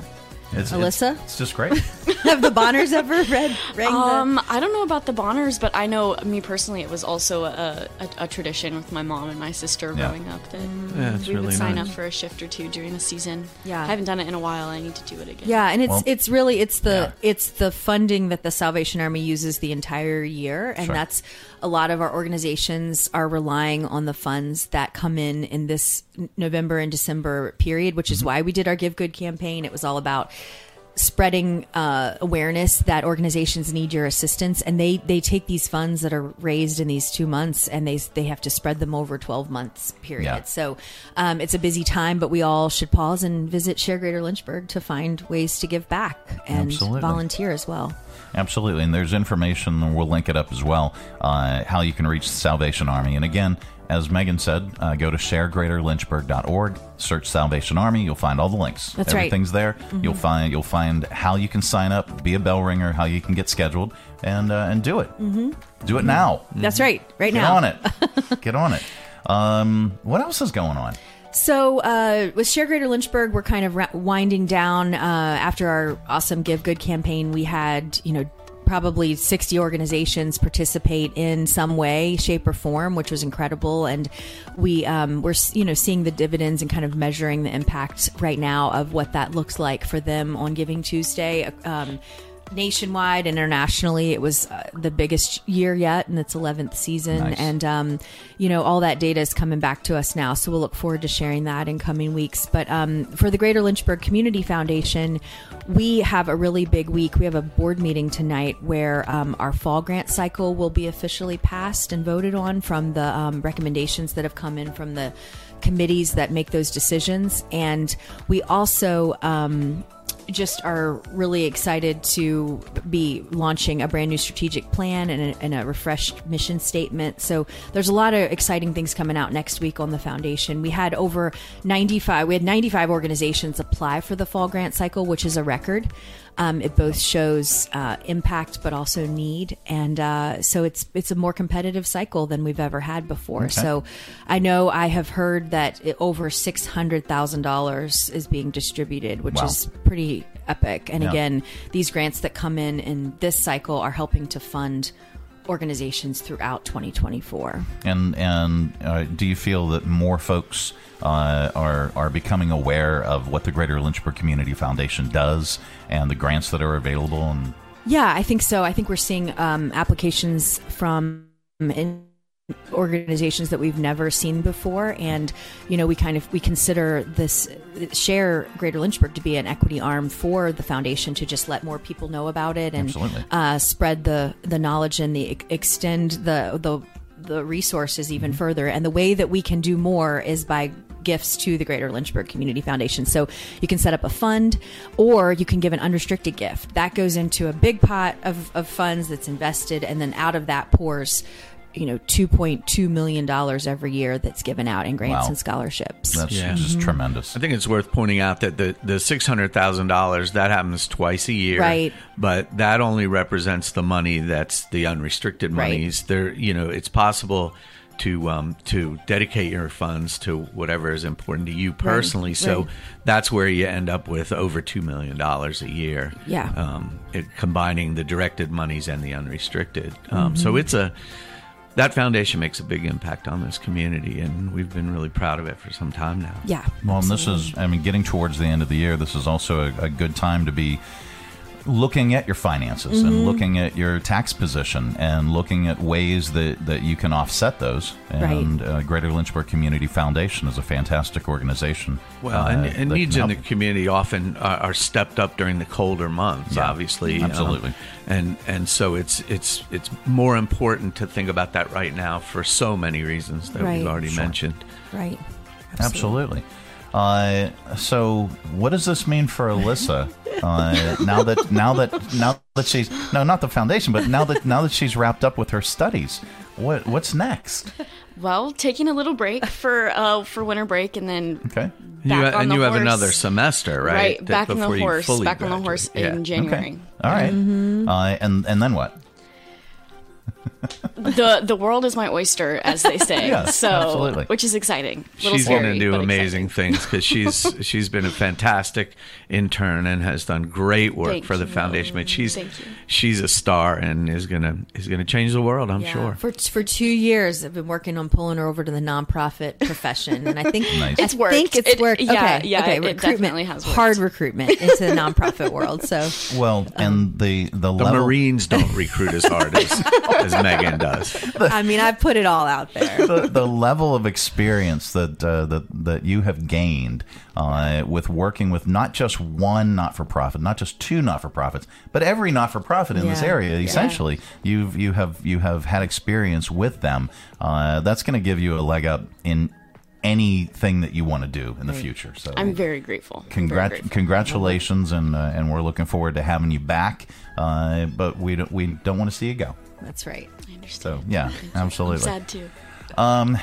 It's, Alyssa? it's, it's just great. [LAUGHS] Have the Bonners ever read rang Um, I don't know about the Bonners, but I know me personally, it was also a, a, a tradition with my mom and my sister Yeah. growing up that Yeah, it's we would sign nice. up for a shift or two during the season. Yeah. I haven't done it in a while. I need to do it again. yeah, and it's Well- it's really it's the it's the funding that the Salvation Army uses the entire year, and Sure. that's a lot of our organizations are relying on the funds that come in in this November and December period, which is Mm-hmm. why we did our Give Good campaign. It was all about spreading uh, awareness that organizations need your assistance and they they take these funds that are raised in these two months and they they have to spread them over 12 months period Yeah. so um, it's a busy time but we all should pause and visit share greater lynchburg to find ways to give back and Absolutely. volunteer as well Absolutely, and there's information, we'll link it up as well, uh, how you can reach the Salvation Army. And again, as Megan said, uh, go to sharegreaterlynchburg.org, search Salvation Army. You'll find all the links. That's right. Everything's there. Mhm. You'll find you'll find how you can sign up, be a bell ringer, how you can get scheduled, and uh, and do it. mm-hmm. Do it now. that's right right Get now on it. [LAUGHS] get on it. Um, what else is going on? So, uh, with Share Greater Lynchburg, we're kind of winding down uh, after our awesome Give Good campaign. We had, you know, probably 60 organizations participate in some way, shape, or form, which was incredible. And we um, we're you know seeing the dividends and kind of measuring the impact right now of what that looks like for them on Giving Tuesday. Um, nationwide internationally it was uh, the biggest year yet in its 11th season. Nice. and um, you know all that data is coming back to us now so we'll look forward to sharing that in coming weeks. But um, for the greater lynchburg community foundation we have a really big week. We have a board meeting tonight where um, our fall grant cycle will be officially passed and voted on from the um, recommendations that have come in from the committees that make those decisions. And we also um, just are really excited to be launching a brand new strategic plan and a, and a refreshed mission statement. So there's a lot of exciting things coming out next week on the foundation. We had over 95, we had 95 organizations apply for the fall grant cycle, which is a record. Um, it both shows uh, impact but also need, and uh, so it's it's a more competitive cycle than we've ever had before. Okay. So I know I have heard that over six hundred thousand dollars is being distributed, which Wow. is pretty epic. And Yeah. again, these grants that come in in this cycle are helping to fund organizations throughout 2024. And and uh, do you feel that more folks uh, are are becoming aware of what the Greater Lynchburg Community Foundation does and the grants that are available? And Yeah, I think so. I think we're seeing um, applications from in organizations that we've never seen before and you know we kind of we consider this share greater lynchburg to be an equity arm for the foundation to just let more people know about it and uh, spread the the knowledge and the extend the the the resources even further and the way that we can do more is by gifts to the Greater Lynchburg Community Foundation. So you can set up a fund or you can give an unrestricted gift. That goes into a big pot of, of funds that's invested, and then out of that pours, you know, $2.2 million every year that's given out in grants Wow. and scholarships. that's Yeah. just Mhm. tremendous. I think it's worth pointing out that the, the six hundred thousand dollars that happens twice a year, Right. But that only represents the money that's the unrestricted Right. monies. There, you know, it's possible to um, to dedicate your funds to whatever is important to you personally. so right. that's where you end up with over two million dollars a year. Yeah. um, it, combining the directed monies and the unrestricted. Um, So Mhm. it's a that foundation makes a big impact on this community, and we've been really proud of it for some time now. Yeah. Well, and this is, I mean, getting towards the end of the year, this is also a, a good time to be looking at your finances Mhm. and looking at your tax position and looking at ways that, that you can offset those. And uh, Greater Lynchburg Community Foundation is a fantastic organization. Well, uh, and, and needs in the community often are, are stepped up during the colder months, Yeah, obviously. um, absolutely. and and so it's it's it's more important to think about that right now for so many reasons that Right. we've already Sure. mentioned. Right. Absolutely. Uh, so, what does this mean for Alyssa? Uh, now that now that now that she's no, not the foundation, but now that now that she's wrapped up with her studies, what what's next? Well, taking a little break for uh, for winter break, and then Okay. You, Back ha- on and the you have another semester, right? Right, back on the horse, fully back on the horse in Yeah. January. All right. Mhm. Uh, and and then what? The the world is my oyster, as they say. [LAUGHS] Yeah, so, absolutely. which is exciting. Little She's going to do amazing things because she's she's been a fantastic intern and has done great work Thank for the you. foundation. But she's she's a star and is gonna is gonna change the world. I'm Yeah. sure. For for two years, I've been working on pulling her over to the nonprofit profession, and I think [LAUGHS] Nice. I It's worked. think it's It- worked. yeah, okay, yeah, okay. it recruitment, definitely has worked. hard recruitment into the nonprofit world. So [LAUGHS] Well, and the the, The level. Marines don't [LAUGHS] recruit as hard as, as Megan does. I mean, I've put it all out there. the, the level of experience that uh, that that you have gained uh, with working with not just one not for profit, not just two not for profits, but every not for profit in this Yeah. area. Yeah. Essentially, you've you have you have had experience with them. Uh, that's going to give you a leg up in anything that you want to do in the Right. future. So I'm very grateful. Very grateful. congratulations, and uh, and we're looking forward to having you back. Uh, but we don't, we don't want to see you go. That's right. I understand. So yeah, [LAUGHS] absolutely. sad too. Um,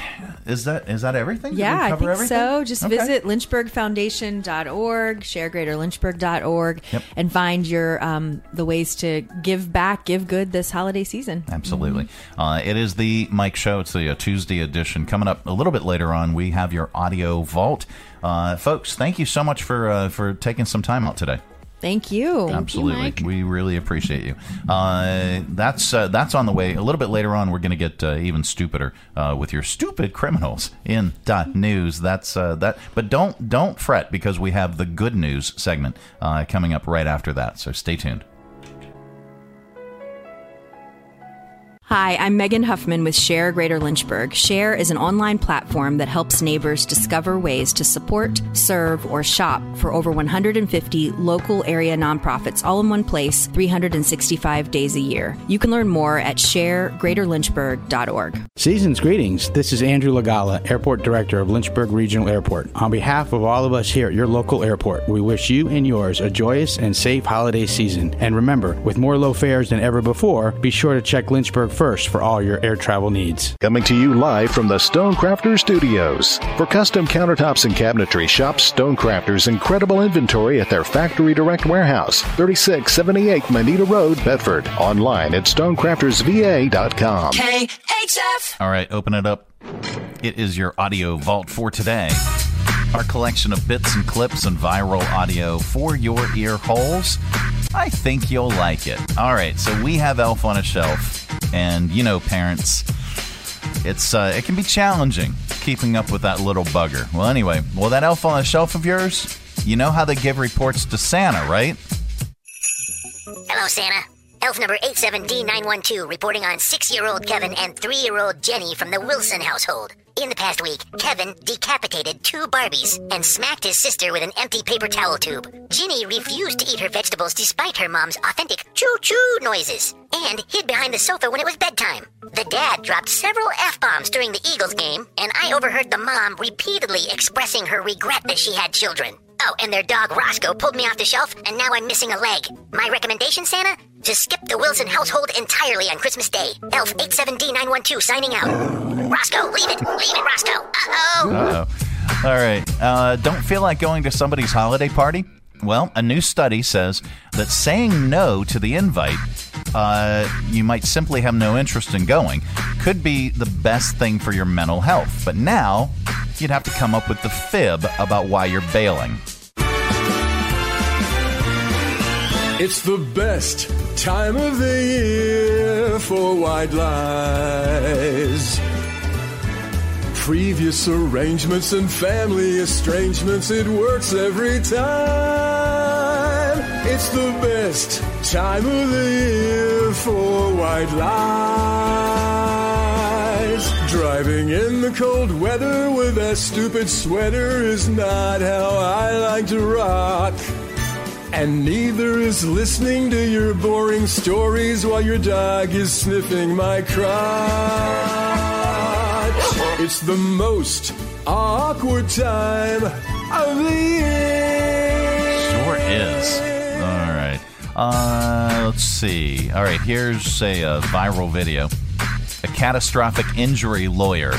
is that is that everything? Yeah, I think everything? so. Just Okay. visit lynchburgfoundation.org, sharegreaterlynchburg.org, Yep. and find your um, the ways to give back, give good this holiday season. Absolutely. Uh, it is the Mike Show. It's the uh, Tuesday edition. Coming up a little bit later on, we have your audio vault. Uh, folks, thank you so much for uh, for taking some time out today. Thank you. Absolutely, we really appreciate you. Uh, that's uh, that's on the way. A little bit later on, we're going to get uh, even stupider uh, with your stupid criminals in dot news. That's uh, that. But don't don't fret because we have the good news segment uh, coming up right after that. So stay tuned. Hi, I'm Megan Huffman with Share Greater Lynchburg. Share is an online platform that helps neighbors discover ways to support, serve, or shop for over 150 local area nonprofits all in one place 365 days a year. You can learn more at sharegreaterlynchburg.org. Season's greetings. This is Andrew Lagala, Airport Director of Lynchburg Regional Airport. On behalf of all of us here at your local airport, we wish you and yours a joyous and safe holiday season. And remember, with more low fares than ever before, be sure to check Lynchburg first for all your air travel needs. Coming to you live from the Stonecrafter Studios. For custom countertops and cabinetry, shop Stonecrafter's incredible inventory at their Factory Direct Warehouse, 3678 Moneta Road, Bedford. Online at stonecraftersva.com. KHF. All right, open it up. It is your audio vault for today. Our collection of bits and clips and viral audio for your ear holes. I think you'll like it. All right, so we have Elf on a Shelf, and you know, parents, it's uh, it can be challenging keeping up with that little bugger. Well, anyway, well, that Elf on a Shelf of yours, you know how they give reports to Santa, right? Hello, Santa. Elf number 87D912 reporting on six year old Kevin and three year old Jenny from the Wilson household. In the past week, Kevin decapitated two Barbies and smacked his sister with an empty paper towel tube. Ginny refused to eat her vegetables despite her mom's authentic choo choo noises and hid behind the sofa when it was bedtime. The dad dropped several F bombs during the Eagles game, and I overheard the mom repeatedly expressing her regret that she had children. Oh, and their dog Roscoe pulled me off the shelf, and now I'm missing a leg. My recommendation, Santa? To skip the Wilson household entirely on Christmas Day. Elf 87D912 signing out. Roscoe, leave it. Leave it, Roscoe. Uh-oh. Uh-oh. All right. Uh, don't feel like going to somebody's holiday party? Well, a new study says that saying no to the invite, uh, you might simply have no interest in going, could be the best thing for your mental health. But now, you'd have to come up with the fib about why you're bailing. It's the best time of the year for white lies. Previous arrangements and family estrangements, it works every time. It's the best time of the year for white lies. Driving in the cold weather with a stupid sweater is not how I like to rock. And neither is listening to your boring stories while your dog is sniffing my crotch. It's the most awkward time of the year. Sure is. All right. Uh, let's see. All right, here's a, uh viral video. A catastrophic injury lawyer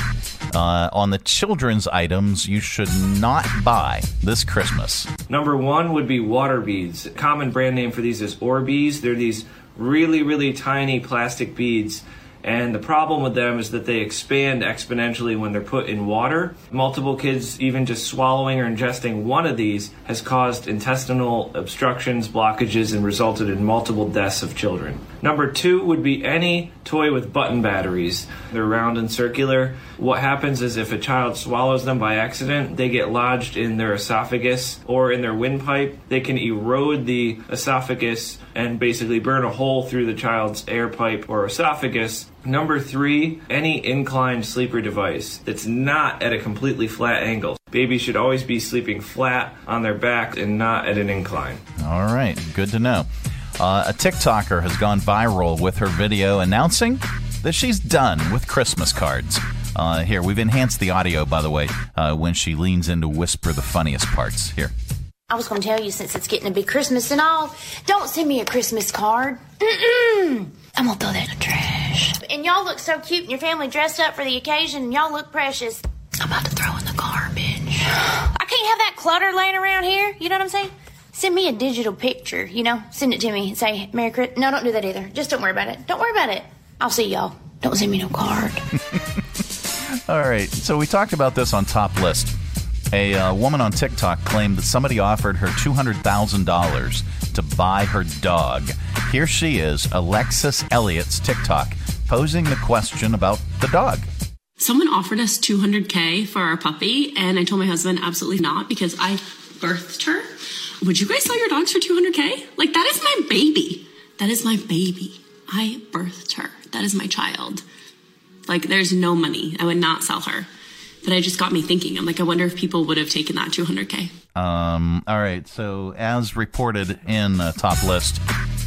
uh, on the children's items you should not buy this Christmas. Number one would be water beads. Common brand name for these is Orbeez. They're these really, really tiny plastic beads. And the problem with them is that they expand exponentially when they're put in water. Multiple kids, even just swallowing or ingesting one of these, has caused intestinal obstructions, blockages, and resulted in multiple deaths of children. Number two would be any toy with button batteries. They're round and circular. What happens is if a child swallows them by accident, they get lodged in their esophagus or in their windpipe. They can erode the esophagus and basically burn a hole through the child's air pipe or esophagus. Number three, any inclined sleeper device that's not at a completely flat angle. Babies should always be sleeping flat on their back and not at an incline. All right, good to know. Uh, a TikToker has gone viral with her video announcing that she's done with Christmas cards. Uh, here, we've enhanced the audio, by the way, uh, when she leans in to whisper the funniest parts. Here. I was going to tell you since it's getting to be Christmas and all, don't send me a Christmas card. Mm-mm. I'm going to throw that in the trash. And y'all look so cute and your family dressed up for the occasion and y'all look precious. I'm about to throw in the garbage. [GASPS] I can't have that clutter laying around here. You know what I'm saying? Send me a digital picture, you know? Send it to me and say, Merry Christmas. No, don't do that either. Just don't worry about it. Don't worry about it. I'll see y'all. Don't send me no card. [LAUGHS] All right, so we talked about this on Top List. A uh, woman on TikTok claimed that somebody offered her $200,000 to buy her dog. Here she is, Alexis Elliott's TikTok, posing the question about the dog. Someone offered us 200K for our puppy, and I told my husband absolutely not because I birthed her. Would you guys sell your dogs for 200K? Like, that is my baby. That is my baby. I birthed her. That is my child. Like, there's no money. I would not sell her. But it just got me thinking. I'm like, I wonder if people would have taken that 200K. Um, all right, so as reported in the top list,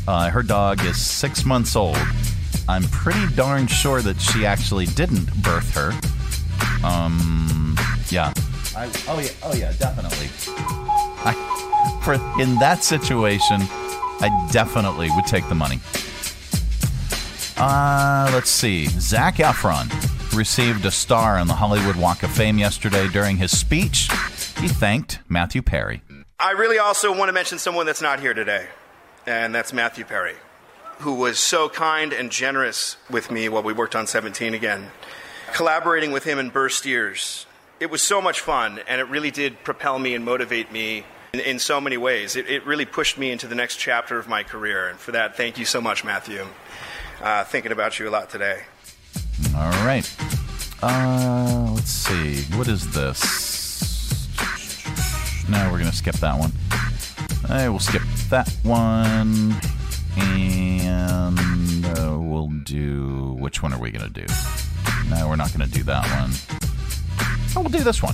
uh, her dog is six months old. I'm pretty darn sure that she actually didn't birth her. Um, yeah. I, oh yeah, oh yeah, definitely. I, for in that situation, I definitely would take the money. Uh, let's see. Zac Efron received a star on the Hollywood Walk of Fame yesterday during his speech. He thanked Matthew Perry. I really also want to mention someone that's not here today, and that's Matthew Perry, who was so kind and generous with me while we worked on 17 again. Collaborating with him in Burr Steers, it was so much fun, and it really did propel me and motivate me in, in so many ways. It, it, really pushed me into the next chapter of my career, and for that, thank you so much, Matthew. Uh, thinking about you a lot today. All right. Uh, let's see. What is this? No, we're going to skip that one. Hey, we'll skip that one. And uh, we'll do. Which one are we going to do? No, we're not going to do that one. Oh, we'll do this one.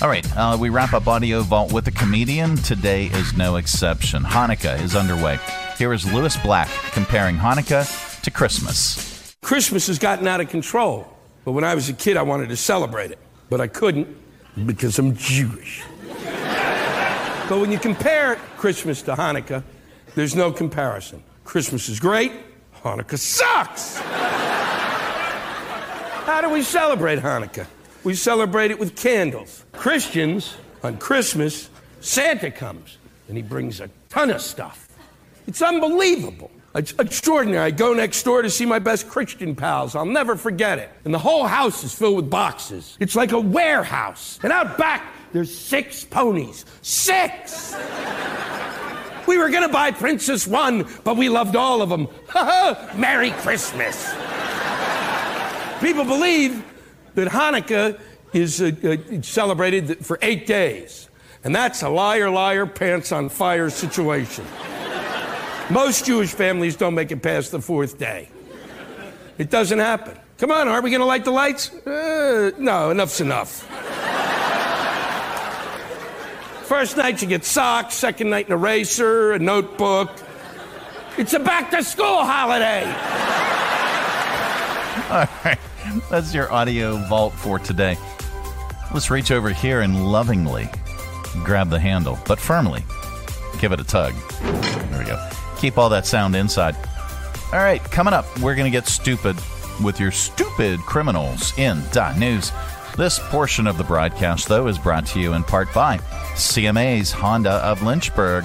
All right, uh, we wrap up Audio Vault with a comedian. Today is no exception. Hanukkah is underway. Here is Lewis Black comparing Hanukkah to Christmas. Christmas has gotten out of control. But when I was a kid, I wanted to celebrate it. But I couldn't because I'm Jewish. but when you compare Christmas to Hanukkah, there's no comparison. Christmas is great, Hanukkah sucks. How do we celebrate Hanukkah? We celebrate it with candles. Christians, on Christmas, Santa comes. and he brings a ton of stuff. It's unbelievable. It's extraordinary. I go next door to see my best Christian pals. I'll never forget it. And the whole house is filled with boxes. It's like a warehouse. And out back, there's six ponies. Six! we were gonna buy Princess One, but we loved all of them. Ha ha! Merry Christmas! People believe that Hanukkah is uh, uh, celebrated for eight days. And that's a liar, liar, pants on fire situation. Most Jewish families don't make it past the fourth day. It doesn't happen. Come on, are we going to light the lights? Uh, no, enough's enough. First night you get socks, second night an eraser, a notebook. It's a back to school holiday. [LAUGHS] All right. That's your audio vault for today. Let's reach over here and lovingly grab the handle, but firmly give it a tug. There we go. Keep all that sound inside. All right, coming up, we're going to get stupid with your stupid criminals in dot news. This portion of the broadcast, though, is brought to you in part by CMA's Honda of Lynchburg.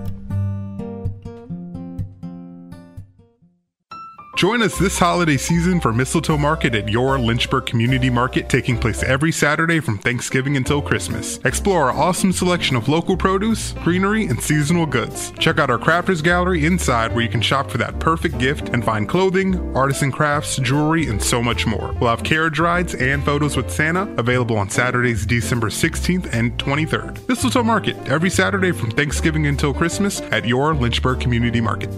Join us this holiday season for Mistletoe Market at your Lynchburg Community Market taking place every Saturday from Thanksgiving until Christmas. Explore our awesome selection of local produce, greenery, and seasonal goods. Check out our crafters gallery inside where you can shop for that perfect gift and find clothing, artisan crafts, jewelry, and so much more. We'll have carriage rides and photos with Santa available on Saturdays, December 16th and 23rd. Mistletoe Market every Saturday from Thanksgiving until Christmas at your Lynchburg Community Market.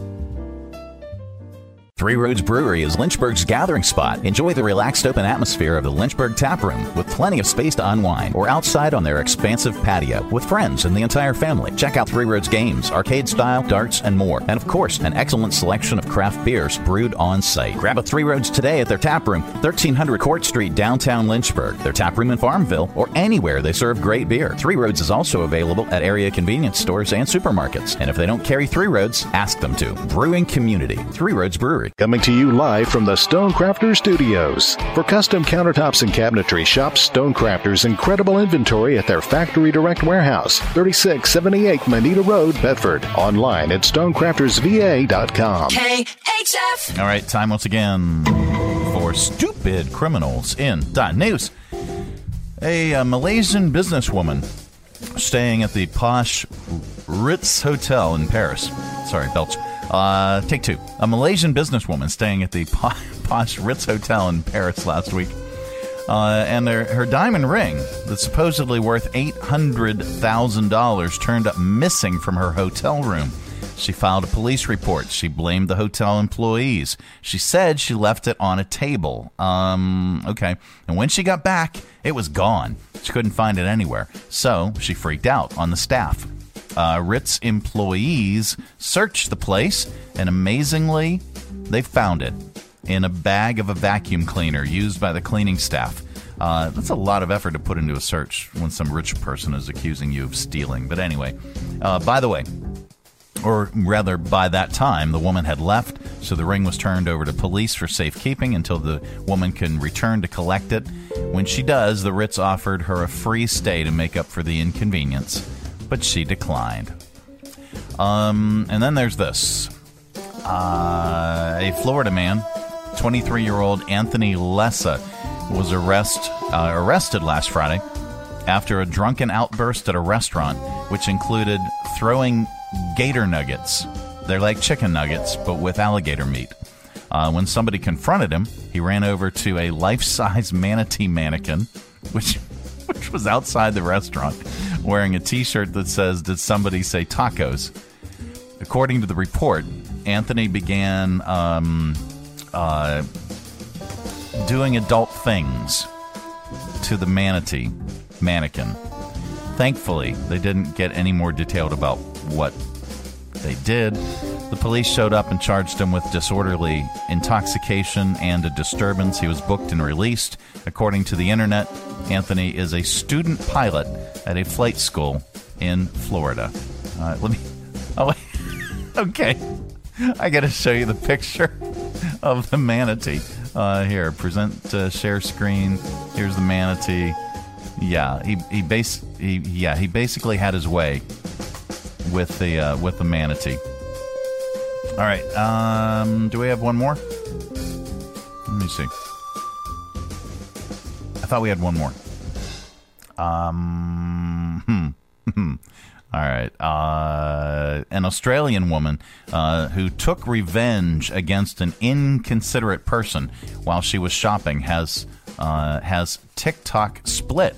Three Roads Brewery is Lynchburg's gathering spot. Enjoy the relaxed open atmosphere of the Lynchburg Tap Room with plenty of space to unwind or outside on their expansive patio with friends and the entire family. Check out Three Roads games, arcade style, darts, and more. And of course, an excellent selection of craft beers brewed on site. Grab a Three Roads today at their tap room, 1300 Court Street, downtown Lynchburg, their tap room in Farmville, or anywhere they serve great beer. Three Roads is also available at area convenience stores and supermarkets. And if they don't carry Three Roads, ask them to. Brewing Community, Three Roads Brewery. Coming to you live from the Stonecrafter Studios. For custom countertops and cabinetry, shop Stonecrafter's incredible inventory at their Factory Direct Warehouse, 3678 Moneta Road, Bedford. Online at stonecraftersva.com. KHF. All right, time once again for stupid criminals in dot news. A, uh Malaysian businesswoman staying at the posh Ritz Hotel in Paris. Sorry, Belch. Uh, take two. A Malaysian businesswoman staying at the [LAUGHS] posh Ritz Hotel in Paris last week. Uh, and her, her diamond ring, that's supposedly worth $800,000, turned up missing from her hotel room. She filed a police report. She blamed the hotel employees. She said she left it on a table. Um, okay. And when she got back, it was gone. She couldn't find it anywhere. So she freaked out on the staff. Uh, Ritz employees searched the place, and amazingly, they found it in a bag of a vacuum cleaner used by the cleaning staff. Uh, that's a lot of effort to put into a search when some rich person is accusing you of stealing. But anyway, uh, by the way, or rather, by that time, the woman had left, So the ring was turned over to police for safekeeping until the woman can return to collect it. When she does, the Ritz offered her a free stay to make up for the inconvenience, but she declined. Um, and then there's this uh, a Florida man, 23 year old Anthony Lessa, was arrest, uh, arrested last Friday after a drunken outburst at a restaurant, which included throwing gator nuggets. They're like chicken nuggets, but with alligator meat. Uh, when somebody confronted him, he ran over to a life size manatee mannequin, which, was outside the restaurant, wearing a t shirt that says, Did somebody say tacos? According to the report, Anthony began um, uh, doing adult things to the manatee mannequin. Thankfully, they didn't get any more detailed about what they did. The police showed up and charged him with disorderly intoxication and a disturbance. He was booked and released. According to the internet, Anthony is a student pilot at a flight school in Florida. Uh, let me. Oh, [LAUGHS] okay. I got to show you the picture [LAUGHS] of the manatee. Uh, here, present uh, share screen. Here's the manatee. Yeah, he he base he yeah he basically had his way with the uh, with the manatee. All right. Um, do we have one more? Let me see. I thought we had one more. Um. [LAUGHS] Hmm. [LAUGHS] All right. Uh, an Australian woman uh, who took revenge against an inconsiderate person while she was shopping has uh, has TikTok split.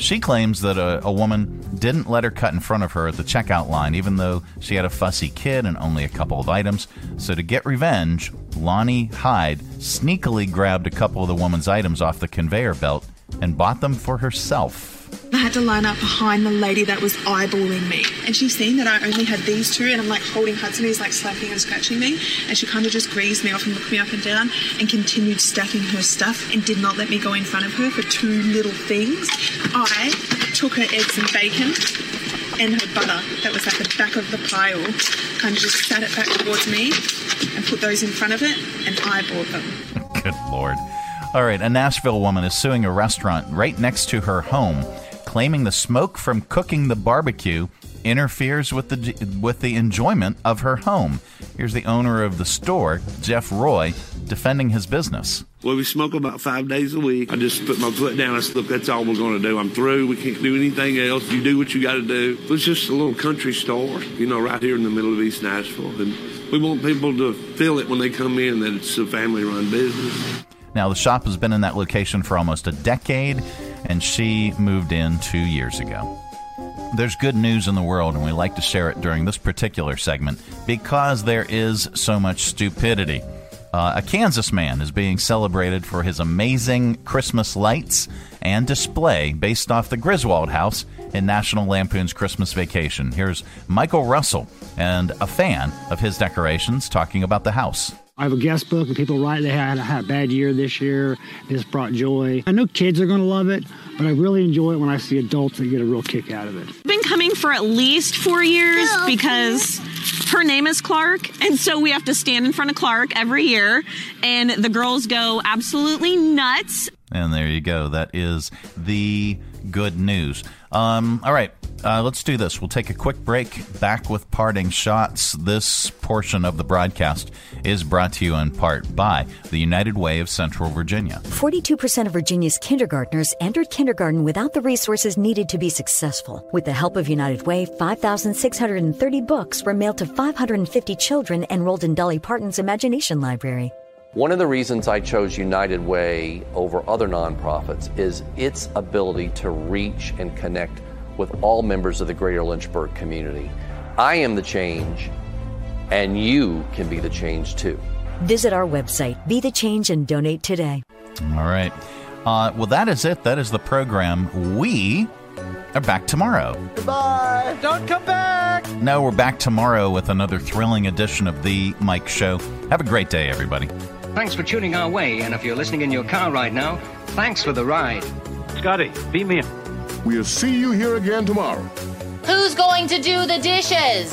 She claims that a, a woman didn't let her cut in front of her at the checkout line, even though she had a fussy kid and only a couple of items. So, to get revenge, Lonnie Hyde sneakily grabbed a couple of the woman's items off the conveyor belt and bought them for herself. I had to line up behind the lady that was eyeballing me. And she's seen that I only had these two, and I'm like holding Hudson, he's like slapping and scratching me. And she kind of just greased me off and looked me up and down and continued stacking her stuff and did not let me go in front of her for two little things. I took her eggs and bacon and her butter that was at the back of the pile, kind of just sat it back towards me and put those in front of it, and bought them. Good lord. All right, a Nashville woman is suing a restaurant right next to her home, claiming the smoke from cooking the barbecue interferes with the with the enjoyment of her home. Here's the owner of the store, Jeff Roy, defending his business. Well, we smoke about five days a week. I just put my foot down. I said, look, that's all we're going to do. I'm through. We can't do anything else. You do what you got to do. It's just a little country store, you know, right here in the middle of East Nashville. And we want people to feel it when they come in that it's a family run business. Now, the shop has been in that location for almost a decade, and she moved in two years ago. There's good news in the world, and we like to share it during this particular segment because there is so much stupidity. Uh, a Kansas man is being celebrated for his amazing Christmas lights and display based off the Griswold House in National Lampoon's Christmas Vacation. Here's Michael Russell and a fan of his decorations talking about the house. I have a guest book, and people write they had, had a bad year this year. This brought joy. I know kids are going to love it, but I really enjoy it when I see adults that get a real kick out of it. Been coming for at least four years because her name is Clark, and so we have to stand in front of Clark every year, and the girls go absolutely nuts. And there you go. That is the good news. Um, all right, uh, let's do this. We'll take a quick break. Back with parting shots. This portion of the broadcast is brought to you in part by the United Way of Central Virginia. 42% of Virginia's kindergartners entered kindergarten without the resources needed to be successful. With the help of United Way, 5,630 books were mailed to 550 children enrolled in Dolly Parton's Imagination Library. One of the reasons I chose United Way over other nonprofits is its ability to reach and connect with all members of the greater Lynchburg community. I am the change, and you can be the change too. Visit our website, Be the Change, and donate today. All right. Uh, well, that is it. That is the program. We are back tomorrow. Goodbye. Don't come back. No, we're back tomorrow with another thrilling edition of The Mike Show. Have a great day, everybody. Thanks for tuning our way, and if you're listening in your car right now, thanks for the ride. Scotty, beat me in. We'll see you here again tomorrow. Who's going to do the dishes?